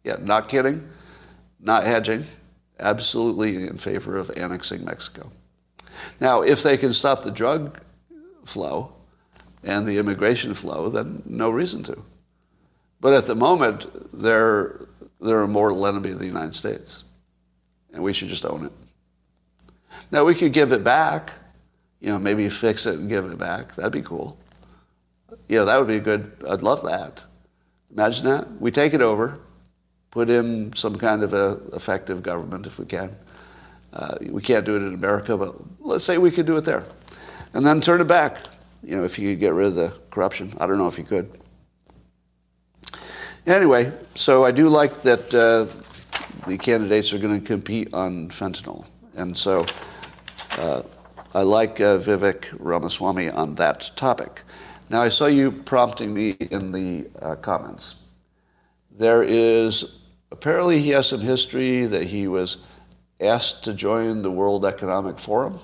Yeah, not kidding, not hedging, absolutely in favor of annexing Mexico. Now, if they can stop the drug flow and the immigration flow, then no reason to. But at the moment, they're, they're a mortal enemy of the United States, and we should just own it. Now we could give it back, you know, maybe fix it and give it back. That'd be cool. You know, that would be good. I'd love that. Imagine that. We take it over, put in some kind of a effective government if we can. Uh, we can't do it in America, but let's say we could do it there. And then turn it back, you know, if you could get rid of the corruption. I don't know if you could. Anyway, so I do like that uh, the candidates are going to compete on fentanyl. And so uh, I like uh, Vivek Ramaswamy on that topic. Now, I saw you prompting me in the uh, comments. There is apparently he has some history that he was asked to join the World Economic Forum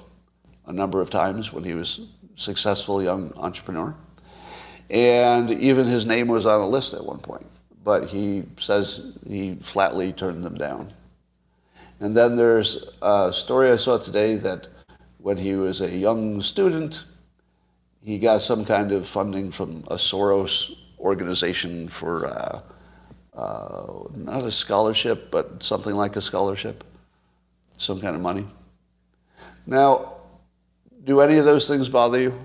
a number of times when he was a successful young entrepreneur. And even his name was on a list at one point. But he says he flatly turned them down. And then there's a story I saw today that when he was a young student, he got some kind of funding from a Soros organization for uh, uh, not a scholarship, but something like a scholarship, some kind of money. Now, do any of those things bother you?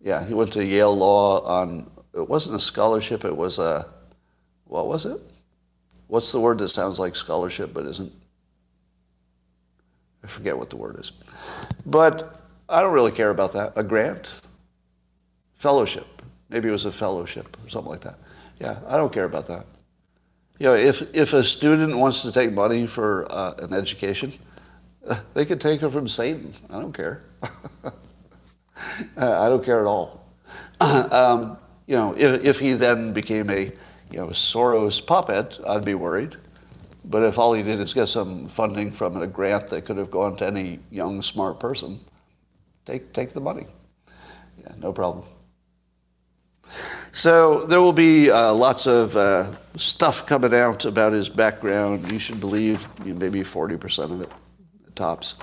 Yeah, he went to Yale Law on, it wasn't a scholarship, it was a, what was it? What's the word that sounds like scholarship but isn't? I forget what the word is. But I don't really care about that. A grant? Fellowship. Maybe it was a fellowship or something like that. Yeah, I don't care about that. You know, if, if a student wants to take money for uh, an education, they could take it from Satan. I don't care. I don't care at all. um, you know, if, if he then became a you know, Soros puppet, I'd be worried. But if all he did is get some funding from a grant that could have gone to any young, smart person, take, take the money. Yeah, no problem. So there will be uh, lots of uh, stuff coming out about his background. You should believe maybe 40% of it, tops.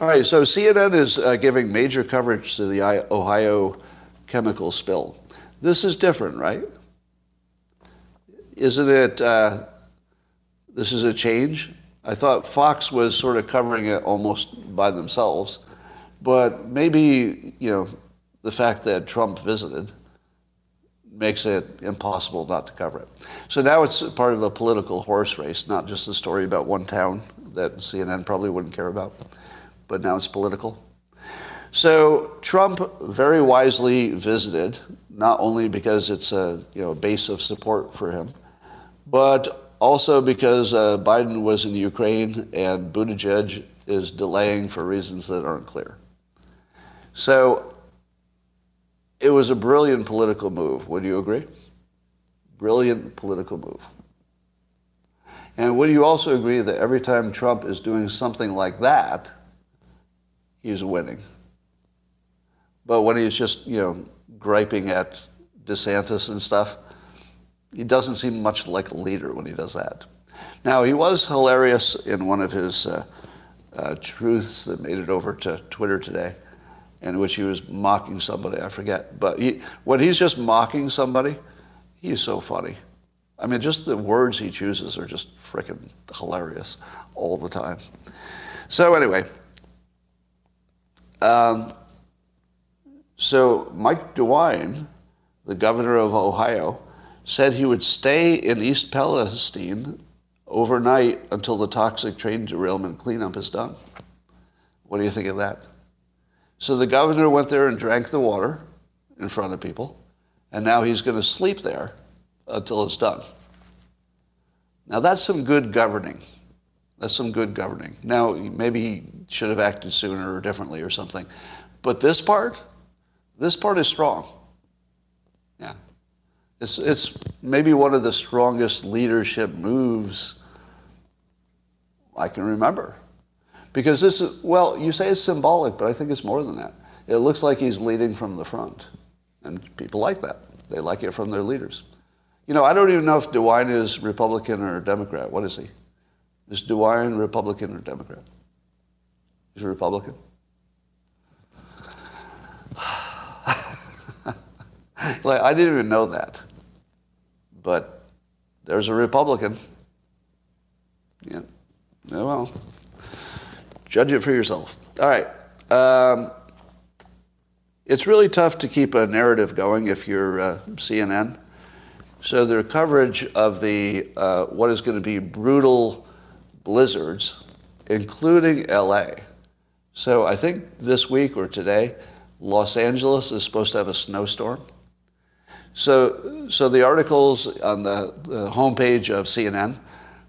All right, so CNN is uh, giving major coverage to the Ohio chemical spill. This is different, right? Isn't it? Uh, this is a change. I thought Fox was sort of covering it almost by themselves, but maybe you know the fact that Trump visited makes it impossible not to cover it. So now it's part of a political horse race, not just a story about one town that CNN probably wouldn't care about, but now it's political. So Trump very wisely visited, not only because it's a you know base of support for him, but also because uh, Biden was in Ukraine and Buttigieg is delaying for reasons that aren't clear. So it was a brilliant political move. Would you agree? Brilliant political move. And would you also agree that every time Trump is doing something like that, he's winning? But when he's just, you know, griping at DeSantis and stuff, he doesn't seem much like a leader when he does that. Now, he was hilarious in one of his uh, uh, truths that made it over to Twitter today, in which he was mocking somebody, I forget. But he, when he's just mocking somebody, he's so funny. I mean, just the words he chooses are just freaking hilarious all the time. So, anyway, um, so Mike DeWine, the governor of Ohio, said he would stay in East Palestine overnight until the toxic train derailment cleanup is done. What do you think of that? So the governor went there and drank the water in front of people, and now he's going to sleep there until it's done. Now that's some good governing. That's some good governing. Now maybe he should have acted sooner or differently or something. But this part, this part is strong. Yeah. It's, it's maybe one of the strongest leadership moves I can remember. Because this is, well, you say it's symbolic, but I think it's more than that. It looks like he's leading from the front. And people like that. They like it from their leaders. You know, I don't even know if DeWine is Republican or Democrat. What is he? Is DeWine Republican or Democrat? He's a Republican. like, I didn't even know that. But there's a Republican. Yeah. Well, judge it for yourself. All right. Um, it's really tough to keep a narrative going if you're uh, CNN. So their coverage of the uh, what is going to be brutal blizzards, including LA. So I think this week or today, Los Angeles is supposed to have a snowstorm. So, so the articles on the, the homepage of CNN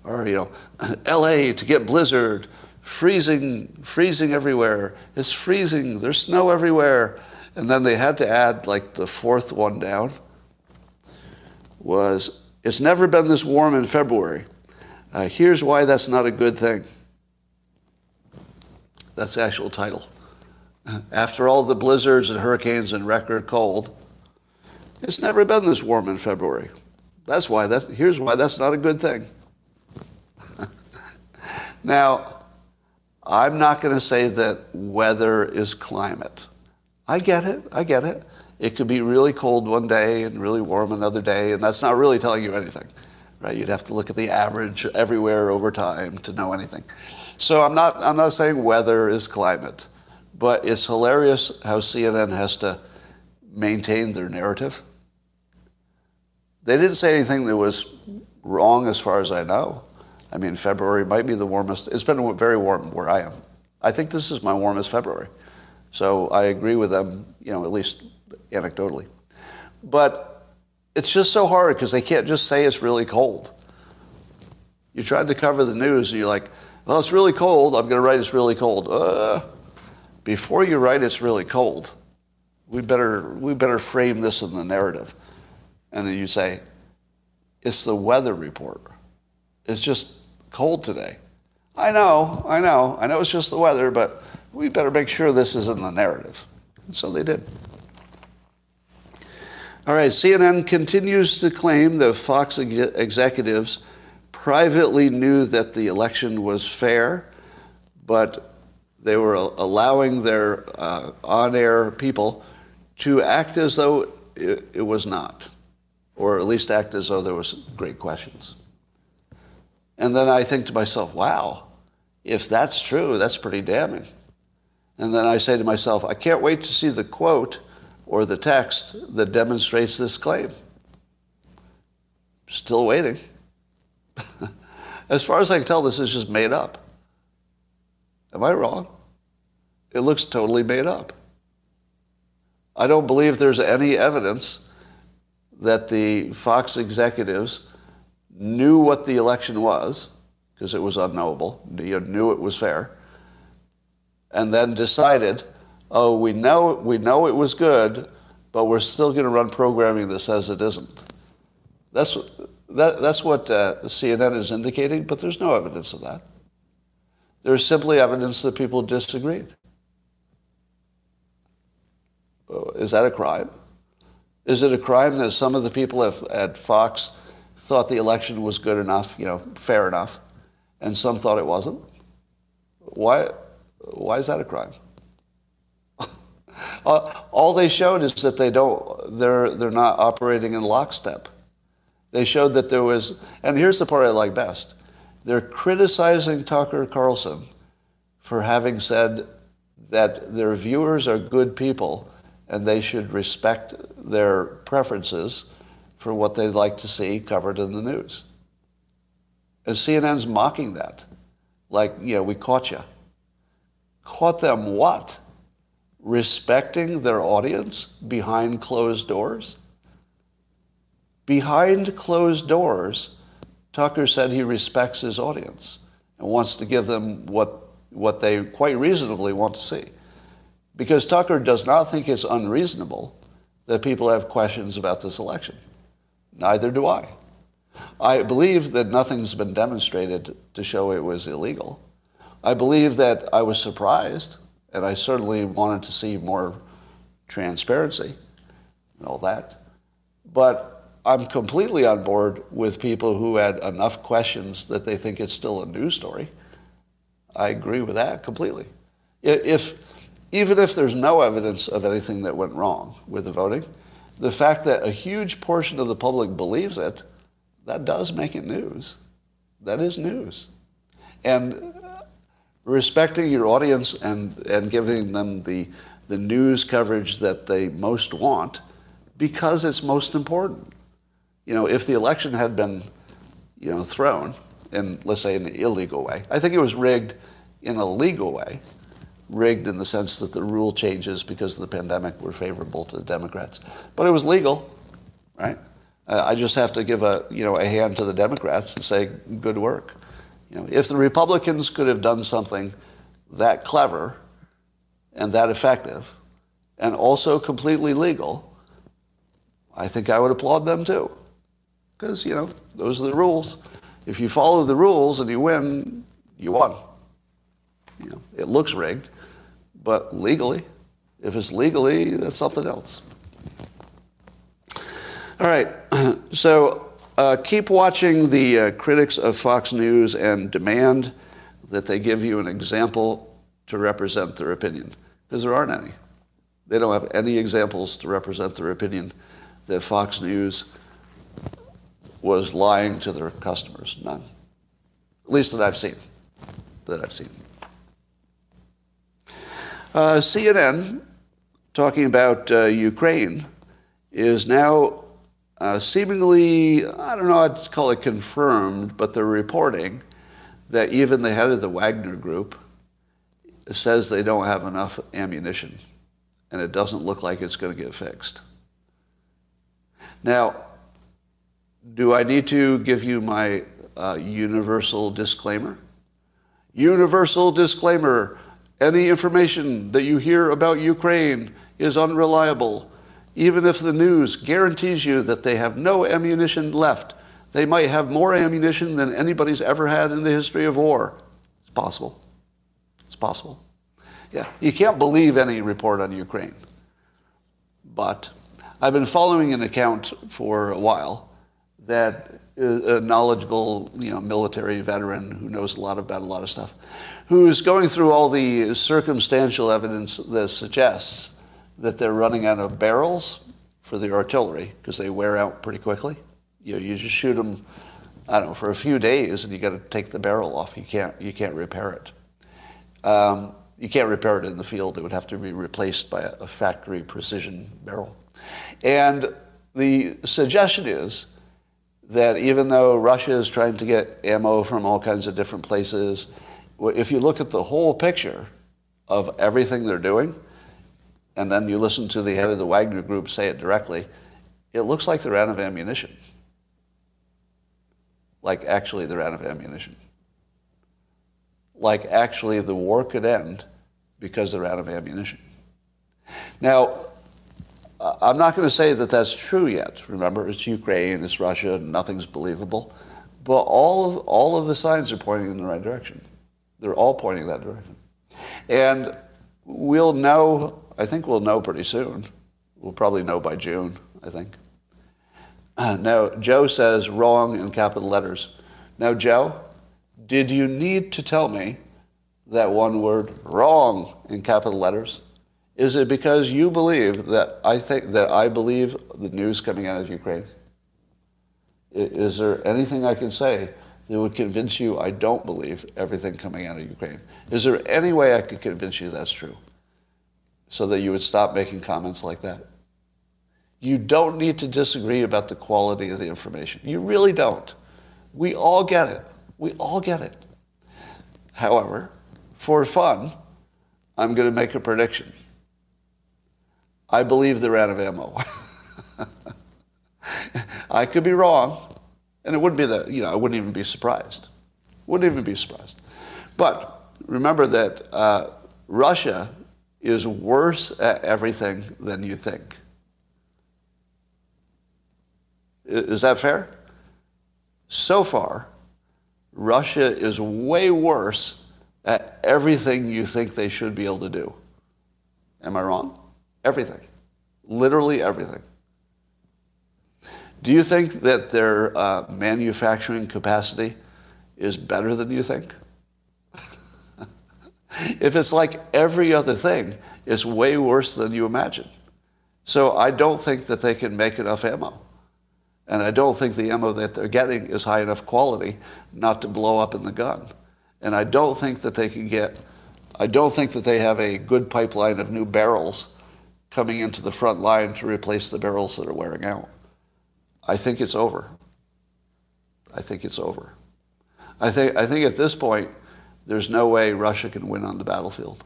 are, you know, L.A. to get blizzard, freezing, freezing everywhere. It's freezing. There's snow everywhere. And then they had to add like the fourth one down was it's never been this warm in February. Uh, here's why that's not a good thing. That's the actual title. After all the blizzards and hurricanes and record cold, it's never been this warm in February. That's why that here's why that's not a good thing. now, I'm not going to say that weather is climate. I get it. I get it. It could be really cold one day and really warm another day, and that's not really telling you anything. Right? You'd have to look at the average everywhere over time to know anything. So I'm not I'm not saying weather is climate, but it's hilarious how CNN has to maintain their narrative they didn't say anything that was wrong as far as I know. I mean, February might be the warmest. It's been very warm where I am. I think this is my warmest February. So I agree with them, you know, at least anecdotally. But it's just so hard because they can't just say it's really cold. You tried to cover the news and you're like, well, it's really cold. I'm going to write it's really cold. Uh, before you write it's really cold, we better, we better frame this in the narrative. And then you say, it's the weather report. It's just cold today. I know, I know, I know it's just the weather, but we better make sure this is in the narrative. And so they did. All right, CNN continues to claim that Fox ex- executives privately knew that the election was fair, but they were allowing their uh, on air people to act as though it, it was not, or at least act as though there was great questions. And then I think to myself, wow, if that's true, that's pretty damning. And then I say to myself, I can't wait to see the quote or the text that demonstrates this claim. Still waiting. as far as I can tell, this is just made up. Am I wrong? It looks totally made up. I don't believe there's any evidence that the Fox executives knew what the election was, because it was unknowable, you knew it was fair, and then decided, oh, we know, we know it was good, but we're still going to run programming that says it isn't. That's, that, that's what uh, CNN is indicating, but there's no evidence of that. There's simply evidence that people disagreed. Uh, is that a crime? Is it a crime that some of the people at Fox thought the election was good enough, you know, fair enough, and some thought it wasn't? Why, why is that a crime? Uh, all they showed is that they don't, they're, they're not operating in lockstep. They showed that there was, and here's the part I like best. They're criticizing Tucker Carlson for having said that their viewers are good people and they should respect their preferences for what they'd like to see covered in the news. And CNN's mocking that. Like, you know, we caught you. Caught them what? Respecting their audience behind closed doors? Behind closed doors, Tucker said he respects his audience and wants to give them what, what they quite reasonably want to see. Because Tucker does not think it's unreasonable that people have questions about this election. Neither do I. I believe that nothing's been demonstrated to show it was illegal. I believe that I was surprised, and I certainly wanted to see more transparency and all that. But I'm completely on board with people who had enough questions that they think it's still a news story. I agree with that completely. If, even if there's no evidence of anything that went wrong with the voting, the fact that a huge portion of the public believes it, that does make it news. That is news. And respecting your audience and, and giving them the, the news coverage that they most want because it's most important. You know, if the election had been, you know, thrown in, let's say, in an illegal way, I think it was rigged in a legal way, rigged in the sense that the rule changes because of the pandemic were favorable to the Democrats. But it was legal, right? Uh, I just have to give a you know a hand to the Democrats and say good work. You know, if the Republicans could have done something that clever and that effective, and also completely legal, I think I would applaud them too, because you know those are the rules. If you follow the rules and you win, you won. You know, it looks rigged, but legally, if it's legally, that's something else. All right, so uh, keep watching the uh, critics of Fox News and demand that they give you an example to represent their opinion, because there aren't any. They don't have any examples to represent their opinion that Fox News was lying to their customers. None. At least that I've seen. That I've seen. Uh, CNN, talking about uh, Ukraine, is now uh, seemingly, I don't know, I'd call it confirmed, but they're reporting that even the head of the Wagner group says they don't have enough ammunition, and it doesn't look like it's going to get fixed. Now, do I need to give you my uh, universal disclaimer? Universal disclaimer any information that you hear about Ukraine is unreliable. Even if the news guarantees you that they have no ammunition left, they might have more ammunition than anybody's ever had in the history of war. It's possible. It's possible. Yeah, you can't believe any report on Ukraine. But I've been following an account for a while that a knowledgeable, you know, military veteran who knows a lot about a lot of stuff, who's going through all the circumstantial evidence that suggests that they're running out of barrels for the artillery because they wear out pretty quickly. You know, you just shoot them, I don't know, for a few days, and you got to take the barrel off. You can't you can't repair it. Um, you can't repair it in the field. It would have to be replaced by a factory precision barrel. And the suggestion is that even though Russia is trying to get ammo from all kinds of different places, if you look at the whole picture of everything they're doing, and then you listen to the head of the Wagner group say it directly, it looks like they're out of ammunition. Like actually they're out of ammunition. Like actually the war could end because they're out of ammunition. Now, Uh, I'm not going to say that that's true yet. Remember, it's Ukraine, it's Russia, nothing's believable. But all of, all of the signs are pointing in the right direction. They're all pointing that direction. And we'll know, I think we'll know pretty soon. We'll probably know by June, I think. Now, Joe says wrong in capital letters. Now, Joe, did you need to tell me that one word wrong in capital letters? Is it because you believe that I think that I believe the news coming out of Ukraine? Is there anything I can say that would convince you I don't believe everything coming out of Ukraine? Is there any way I could convince you that's true? So that you would stop making comments like that? You don't need to disagree about the quality of the information. You really don't. We all get it. We all get it. However, for fun, I'm going to make a prediction. I believe they're out of ammo. I could be wrong, and it wouldn't be that, you know, I wouldn't even be surprised. Wouldn't even be surprised. But remember that uh, Russia is worse at everything than you think. Is that fair? So far, Russia is way worse at everything you think they should be able to do. Am I wrong? Everything. Literally everything. Do you think that their uh, manufacturing capacity is better than you think? if it's like every other thing, it's way worse than you imagine. So I don't think that they can make enough ammo. And I don't think the ammo that they're getting is high enough quality not to blow up in the gun. And I don't think that they can get, I don't think that they have a good pipeline of new barrels coming into the front line to replace the barrels that are wearing out. I think it's over. I think it's over. I think, I think at this point, there's no way Russia can win on the battlefield.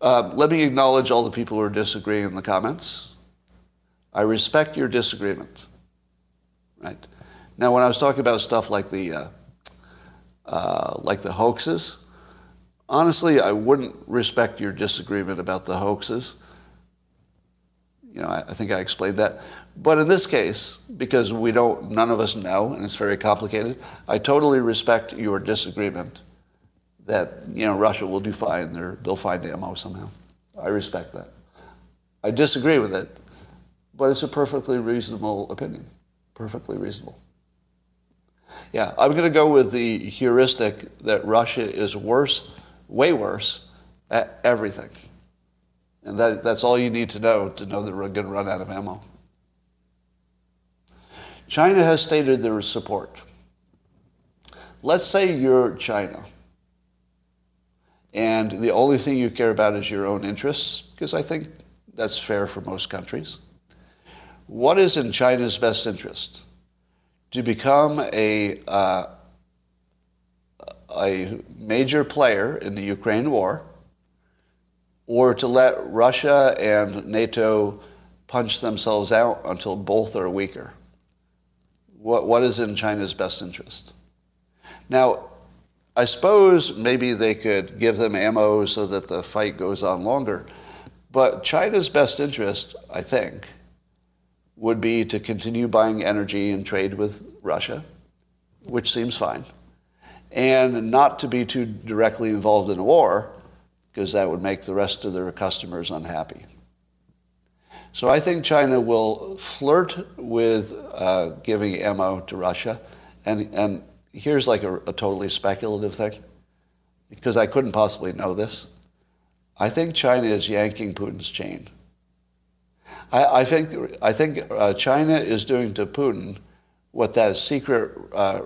Uh, let me acknowledge all the people who are disagreeing in the comments. I respect your disagreement. Right now, when I was talking about stuff like the uh, uh, like the hoaxes, honestly, I wouldn't respect your disagreement about the hoaxes. You know, I, I, think I explained that. But in this case, because we don't, none of us know, and it's very complicated, I totally respect your disagreement that, you know, Russia will do fine, They're, they'll find ammo somehow. I respect that. I disagree with it, but it's a perfectly reasonable opinion. Perfectly reasonable. Yeah, I'm going to go with the heuristic that Russia is worse way worse at everything. And that, that's all you need to know to know that we're going to run out of ammo. China has stated their support. Let's say you're China, and the only thing you care about is your own interests, because I think that's fair for most countries. What is in China's best interest? To become a, uh, a major player in the Ukraine war or to let Russia and NATO punch themselves out until both are weaker? What, what is in China's best interest? Now, I suppose maybe they could give them ammo so that the fight goes on longer. But China's best interest, I think, would be to continue buying energy and trade with Russia, which seems fine, and not to be too directly involved in a war, because that would make the rest of their customers unhappy. So I think China will flirt with uh, giving ammo to Russia, and, and here's like a, a totally speculative thing, because I couldn't possibly know this. I think China is yanking Putin's chain. I, I think, I think uh, China is doing to Putin what that secret uh,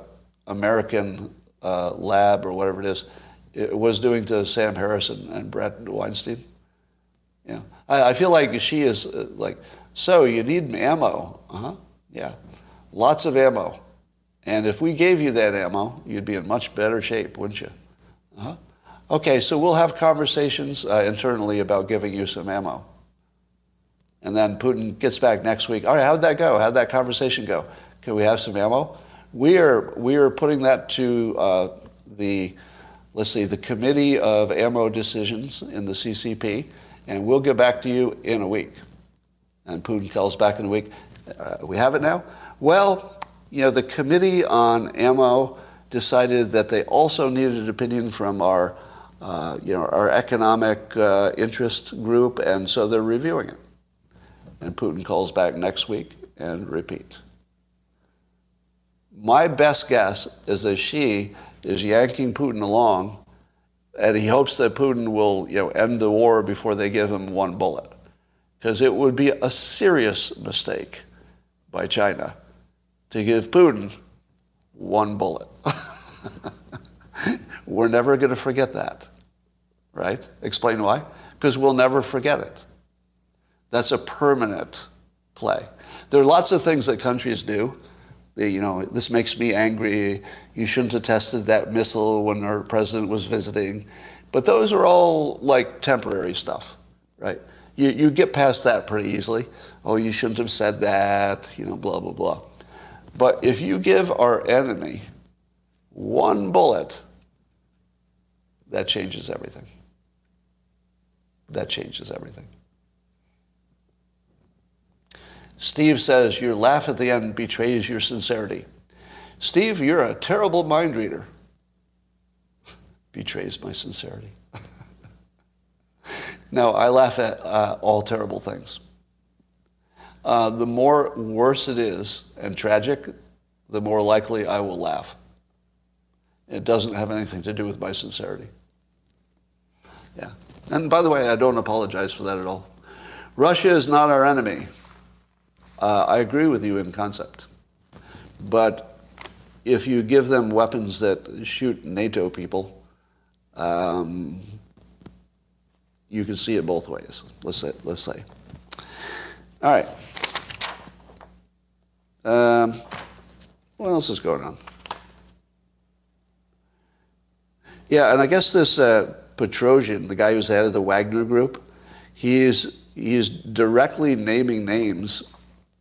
American uh, lab or whatever it is it was doing to Sam Harris and Bret Weinstein. Yeah, I, I feel like Xi is uh, like, so you need ammo, uh-huh, yeah, lots of ammo. And if we gave you that ammo, you'd be in much better shape, wouldn't you? Uh-huh. Okay, so we'll have conversations uh, internally about giving you some ammo. And then Putin gets back next week. All right, how'd that go? How'd that conversation go? Can we have some ammo? We are, we are putting that to uh, the, let's see, the Committee of Ammo Decisions in the CCP, and we'll get back to you in a week. And Putin calls back in a week. Uh, we have it now? Well, you know, the Committee on Ammo decided that they also needed an opinion from our, uh, you know, our economic uh, interest group, and so they're reviewing it. And Putin calls back next week and repeat. My best guess is that Xi is yanking Putin along, and he hopes that Putin will, you know, end the war before they give him one bullet, because it would be a serious mistake by China to give Putin one bullet. We're never going to forget that, right? Explain why? Because we'll never forget it. That's a permanent play. There are lots of things that countries do. You know, this makes me angry. You shouldn't have tested that missile when our president was visiting. But those are all like temporary stuff, right? You, you get past that pretty easily. Oh, you shouldn't have said that, you know, blah, blah, blah. But if you give our enemy one bullet, that changes everything. That changes everything. Steve says, Your laugh at the end betrays your sincerity. Steve, you're a terrible mind reader. betrays my sincerity. no, I laugh at uh, all terrible things uh, the more worse it is and tragic, the more likely I will laugh. It doesn't have anything to do with my sincerity. Yeah. And by the way, I don't apologize for that at all. Russia is not our enemy. Uh, I agree with you in concept. But if you give them weapons that shoot NATO people, um, you can see it both ways, let's say. Let's say. All right. Um, what else is going on? Yeah, and I guess this uh, Petrosian, the guy who's head of the Wagner Group, he is, he is directly naming names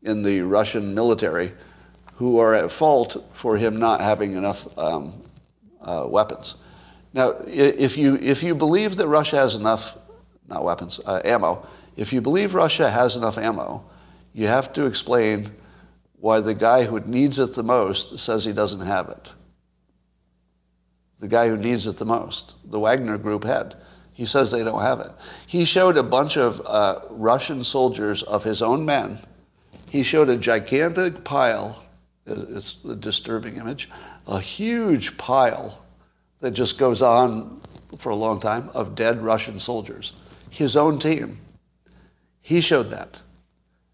in the Russian military who are at fault for him not having enough um, uh, weapons. Now, if you, if you believe that Russia has enough, not weapons, uh, ammo, if you believe Russia has enough ammo, you have to explain why the guy who needs it the most says he doesn't have it. The guy who needs it the most, the Wagner Group head, he says they don't have it. He showed a bunch of uh, Russian soldiers of his own men. He showed a gigantic pile, uh, it's a disturbing image, a huge pile that just goes on for a long time of dead Russian soldiers. His own team. He showed that.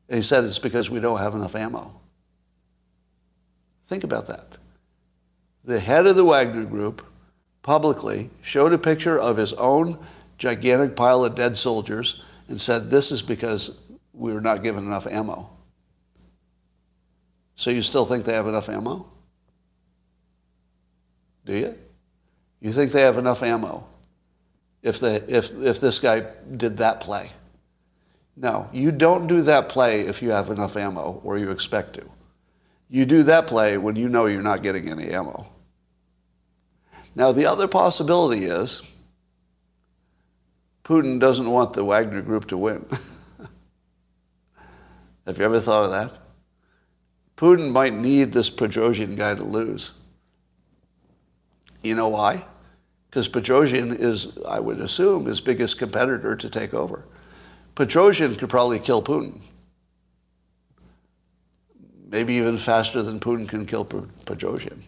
And he said it's because we don't have enough ammo. Think about that. The head of the Wagner Group publicly showed a picture of his own gigantic pile of dead soldiers and said, This is because we were not given enough ammo. So you still think they have enough ammo? Do you? You think they have enough ammo if, they, if, if this guy did that play? No, you don't do that play if you have enough ammo or you expect to. You do that play when you know you're not getting any ammo. Now, the other possibility is Putin doesn't want the Wagner group to win. Have you ever thought of that? Putin might need this Prigozhin guy to lose. You know why? Because Prigozhin is, I would assume, his biggest competitor to take over. Prigozhin could probably kill Putin. Maybe even faster than Putin can kill Prigozhin.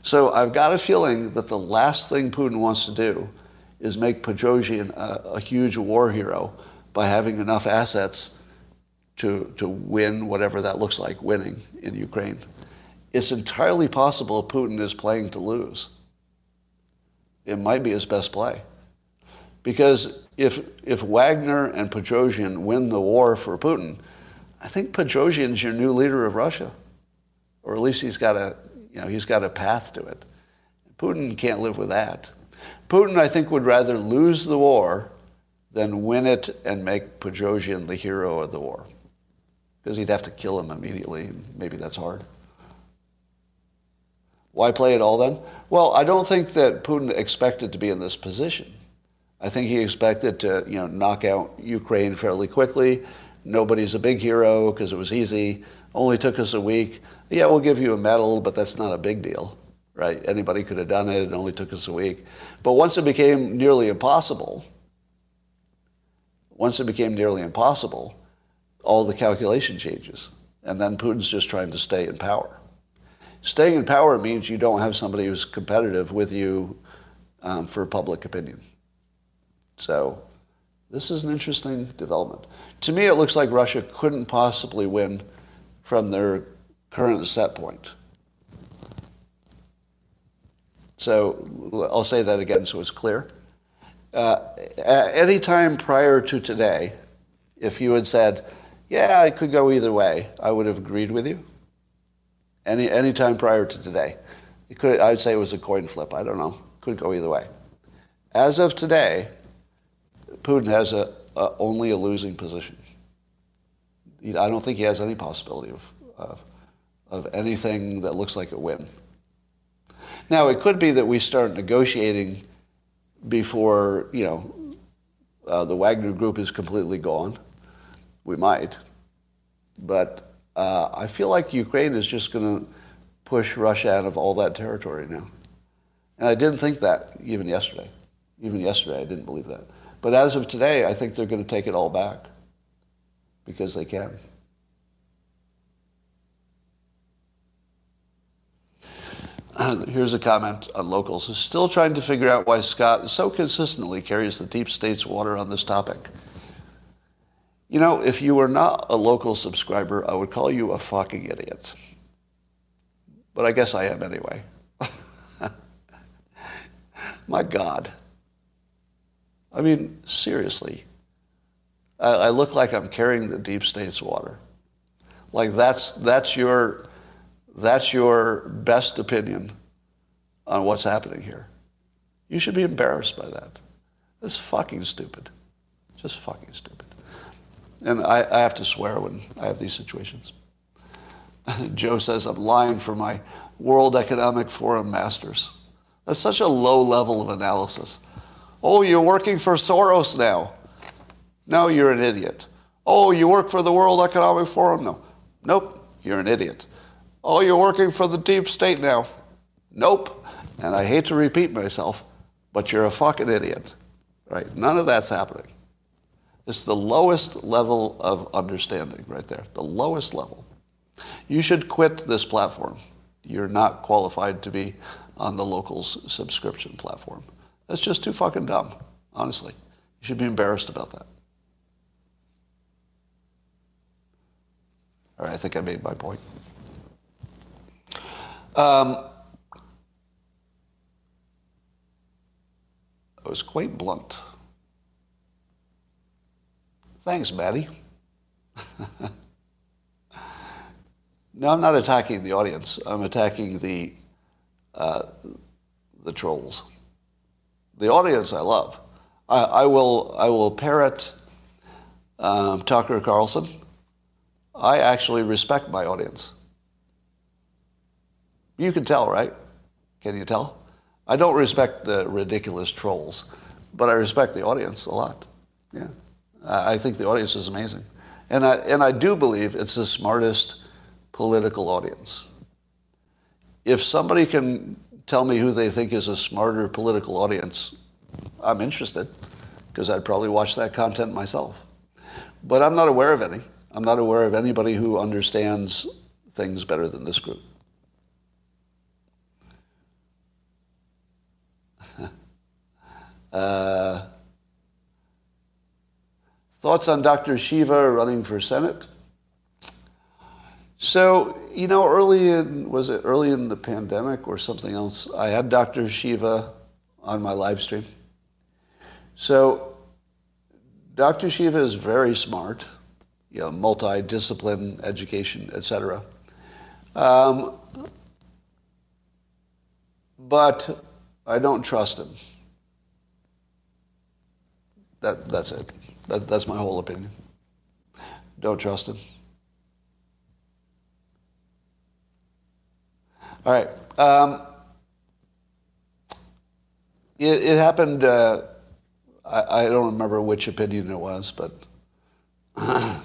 So I've got a feeling that the last thing Putin wants to do is make Prigozhin a, a huge war hero by having enough assets to, to win whatever that looks like, winning in Ukraine. It's entirely possible Putin is playing to lose. It might be his best play. Because if, if Wagner and Prigozhin win the war for Putin, I think Prigozhin's your new leader of Russia. Or at least he's got a, you know, he's got a path to it. Putin can't live with that. Putin, I think, would rather lose the war than win it and make Prigozhin the hero of the war. Because he'd have to kill him immediately, maybe that's hard. Why play it all then? Well, I don't think that Putin expected to be in this position. I think he expected to, you know, knock out Ukraine fairly quickly. Nobody's a big hero because it was easy. Only took us a week. Yeah, we'll give you a medal, but that's not a big deal right? Anybody could have done it. It only took us a week. But once it became nearly impossible, once it became nearly impossible, all the calculation changes. And then Putin's just trying to stay in power. Staying in power means you don't have somebody who's competitive with you um, for public opinion. So this is an interesting development. To me, it looks like Russia couldn't possibly win from their current set point. So I'll say that again so it's clear. Uh, any time prior to today, if you had said, yeah, it could go either way, I would have agreed with you. Any, any time prior to today. It could, I'd say it was a coin flip. I don't know. Could go either way. As of today, Putin has a, a only a losing position. I don't think he has any possibility of, of, of anything that looks like a win. Now, it could be that we start negotiating before, you know, uh, the Wagner group is completely gone. We might. But uh, I feel like Ukraine is just going to push Russia out of all that territory now. And I didn't think that even yesterday. Even yesterday, I didn't believe that. But as of today, I think they're going to take it all back because they can. Here's a comment on locals. Still trying to figure out why Scott so consistently carries the deep state's water on this topic. You know, if you were not a local subscriber, I would call you a fucking idiot. But I guess I am anyway. My God. I mean, seriously. I, I look like I'm carrying the deep state's water. Like that's, that's your that's your best opinion on what's happening here. You should be embarrassed by that. That's fucking stupid. Just fucking stupid. And I, I have to swear when I have these situations. Joe says I'm lying for my World Economic Forum masters. That's such a low level of analysis. Oh, you're working for Soros now. No, you're an idiot. Oh, you work for the World Economic Forum? No. Nope, you're an idiot. Oh, you're working for the deep state now. Nope. And I hate to repeat myself, but you're a fucking idiot. Right? None of that's happening. It's the lowest level of understanding right there. The lowest level. You should quit this platform. You're not qualified to be on the locals subscription platform. That's just too fucking dumb, honestly. You should be embarrassed about that. All right, I think I made my point. Um, I was quite blunt. Thanks, Maddie. no, I'm not attacking the audience. I'm attacking the uh, the trolls. The audience I love. I, I will I will parrot um, Tucker Carlson. I actually respect my audience. You can tell, right? Can you tell? I don't respect the ridiculous trolls, but I respect the audience a lot. Yeah. I think the audience is amazing. And I, and I do believe it's the smartest political audience. If somebody can tell me who they think is a smarter political audience, I'm interested because I'd probably watch that content myself. But I'm not aware of any. I'm not aware of anybody who understands things better than this group. uh, thoughts on Dr. Shiva running for Senate? So, you know, early in, was it early in the pandemic or something else, I had Dr. Shiva on my live stream. So, Dr. Shiva is very smart, you know, multi-discipline education, etc. Um, but I don't trust him. That, that's it. That, that's my whole opinion. Don't trust him. All right. Um, it, it, happened, uh, I, I, don't remember which opinion it was, but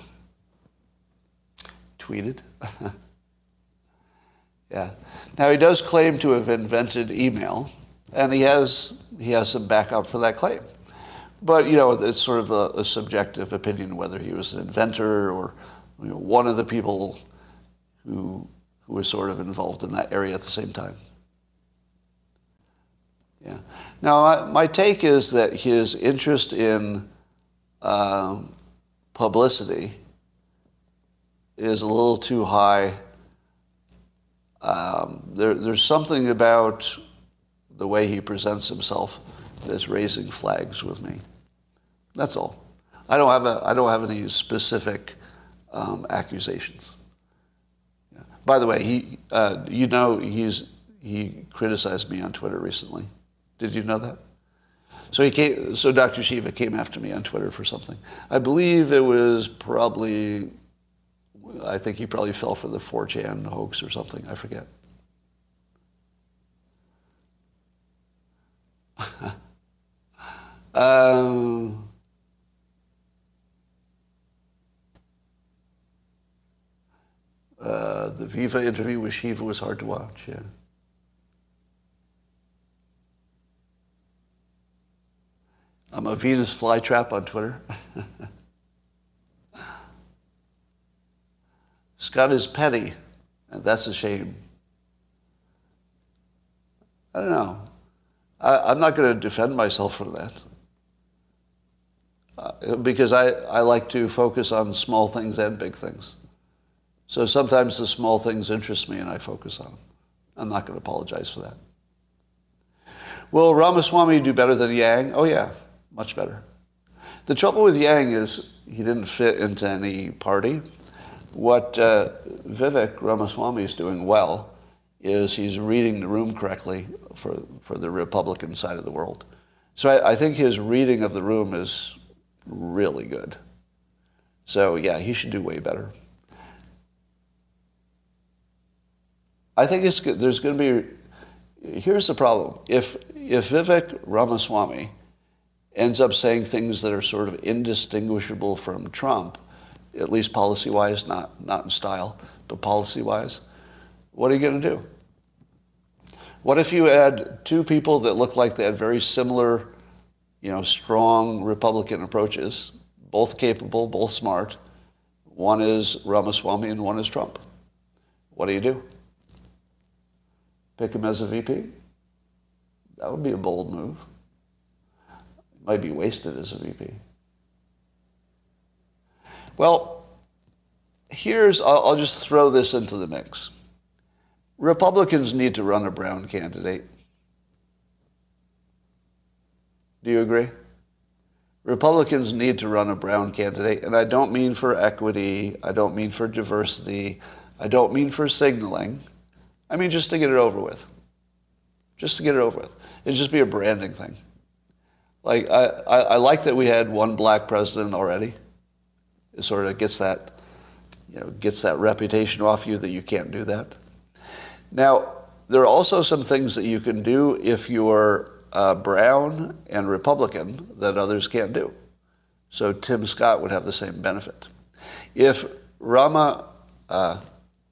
tweeted. yeah. Now he does claim to have invented email, and he has, he has some backup for that claim. But, you know, it's sort of a, a subjective opinion whether he was an inventor or you know, one of the people who who were sort of involved in that area at the same time. Yeah. Now, my take is that his interest in um, publicity is a little too high. Um, there, there's something about the way he presents himself that's raising flags with me. That's all. I don't have, a, I don't have any specific um, accusations. By the way, he, uh, you know, he's, he criticized me on Twitter recently. Did you know that? So he came, so Dr. Shiva came after me on Twitter for something. I believe it was probably, I think he probably fell for the 4chan hoax or something. I forget. um, Uh, the Viva interview with Shiva was hard to watch, yeah. I'm a Venus flytrap on Twitter. Scott is petty, and that's a shame. I don't know. I, am not going to defend myself for that. Uh, because I, I like to focus on small things and big things. So sometimes the small things interest me and I focus on them. I'm not going to apologize for that. Will Ramaswamy do better than Yang? Oh, yeah, much better. The trouble with Yang is he didn't fit into any party. What uh, Vivek Ramaswamy is doing well is he's reading the room correctly for, for the Republican side of the world. So I, I think his reading of the room is really good. So yeah, he should do way better. I think it's good. there's going to be. Here's the problem: if if Vivek Ramaswamy ends up saying things that are sort of indistinguishable from Trump, at least policy-wise, not not in style, but policy-wise, what are you going to do? What if you add two people that look like they had very similar, you know, strong Republican approaches, both capable, both smart? One is Ramaswamy and one is Trump. What do you do? Pick him as a VP? That would be a bold move. Might be wasted as a VP. Well, here's, I'll, I'll just throw this into the mix. Republicans need to run a brown candidate. Do you agree? Republicans need to run a brown candidate, and I don't mean for equity, I don't mean for diversity, I don't mean for signaling. I mean, just to get it over with. Just to get it over with. It'd just be a branding thing. Like I, I, I like that we had one black president already. It sort of gets that, you know, gets that reputation off you that you can't do that. Now, there are also some things that you can do if you're uh, brown and Republican that others can't do. So Tim Scott would have the same benefit. If Rama, uh,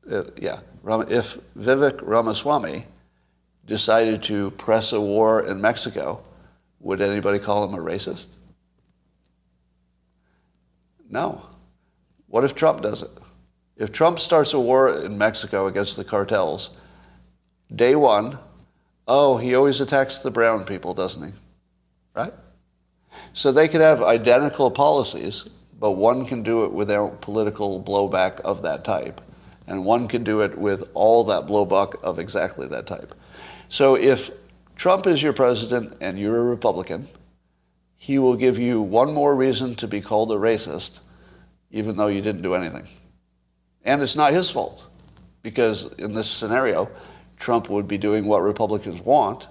uh, yeah, if Vivek Ramaswamy decided to press a war in Mexico, would anybody call him a racist? No. What if Trump does it? If Trump starts a war in Mexico against the cartels, day one, oh, he always attacks the brown people, doesn't he? Right? So they could have identical policies, but one can do it without political blowback of that type, and one can do it with all that blowback of exactly that type. So if Trump is your president and you're a Republican, he will give you one more reason to be called a racist, even though you didn't do anything. And it's not his fault, because in this scenario, Trump would be doing what Republicans want,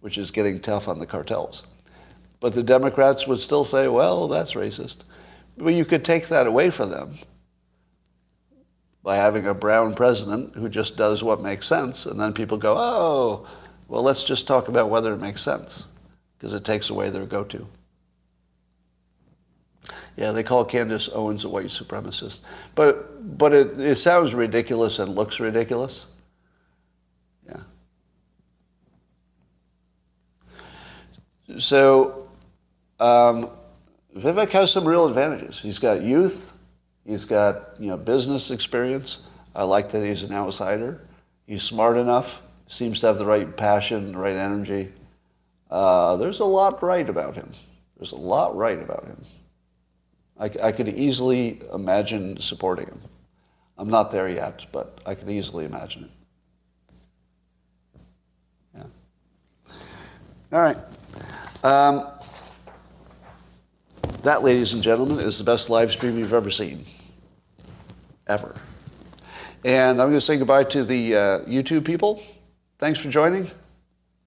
which is getting tough on the cartels. But the Democrats would still say, well, that's racist. But you could take that away from them by having a brown president who just does what makes sense, and then people go, oh, well, let's just talk about whether it makes sense, because it takes away their go-to. Yeah, they call Candace Owens a white supremacist. But, but it, it sounds ridiculous and looks ridiculous. Yeah. So um, Vivek has some real advantages. He's got youth. He's got you know business experience. I like that he's an outsider. He's smart enough. Seems to have the right passion, the right energy. Uh, there's a lot right about him. There's a lot right about him. I, I could easily imagine supporting him. I'm not there yet, but I can easily imagine it. Yeah. All right. Um, that, ladies and gentlemen, is the best live stream you've ever seen. Ever. And I'm going to say goodbye to the uh, YouTube people. Thanks for joining.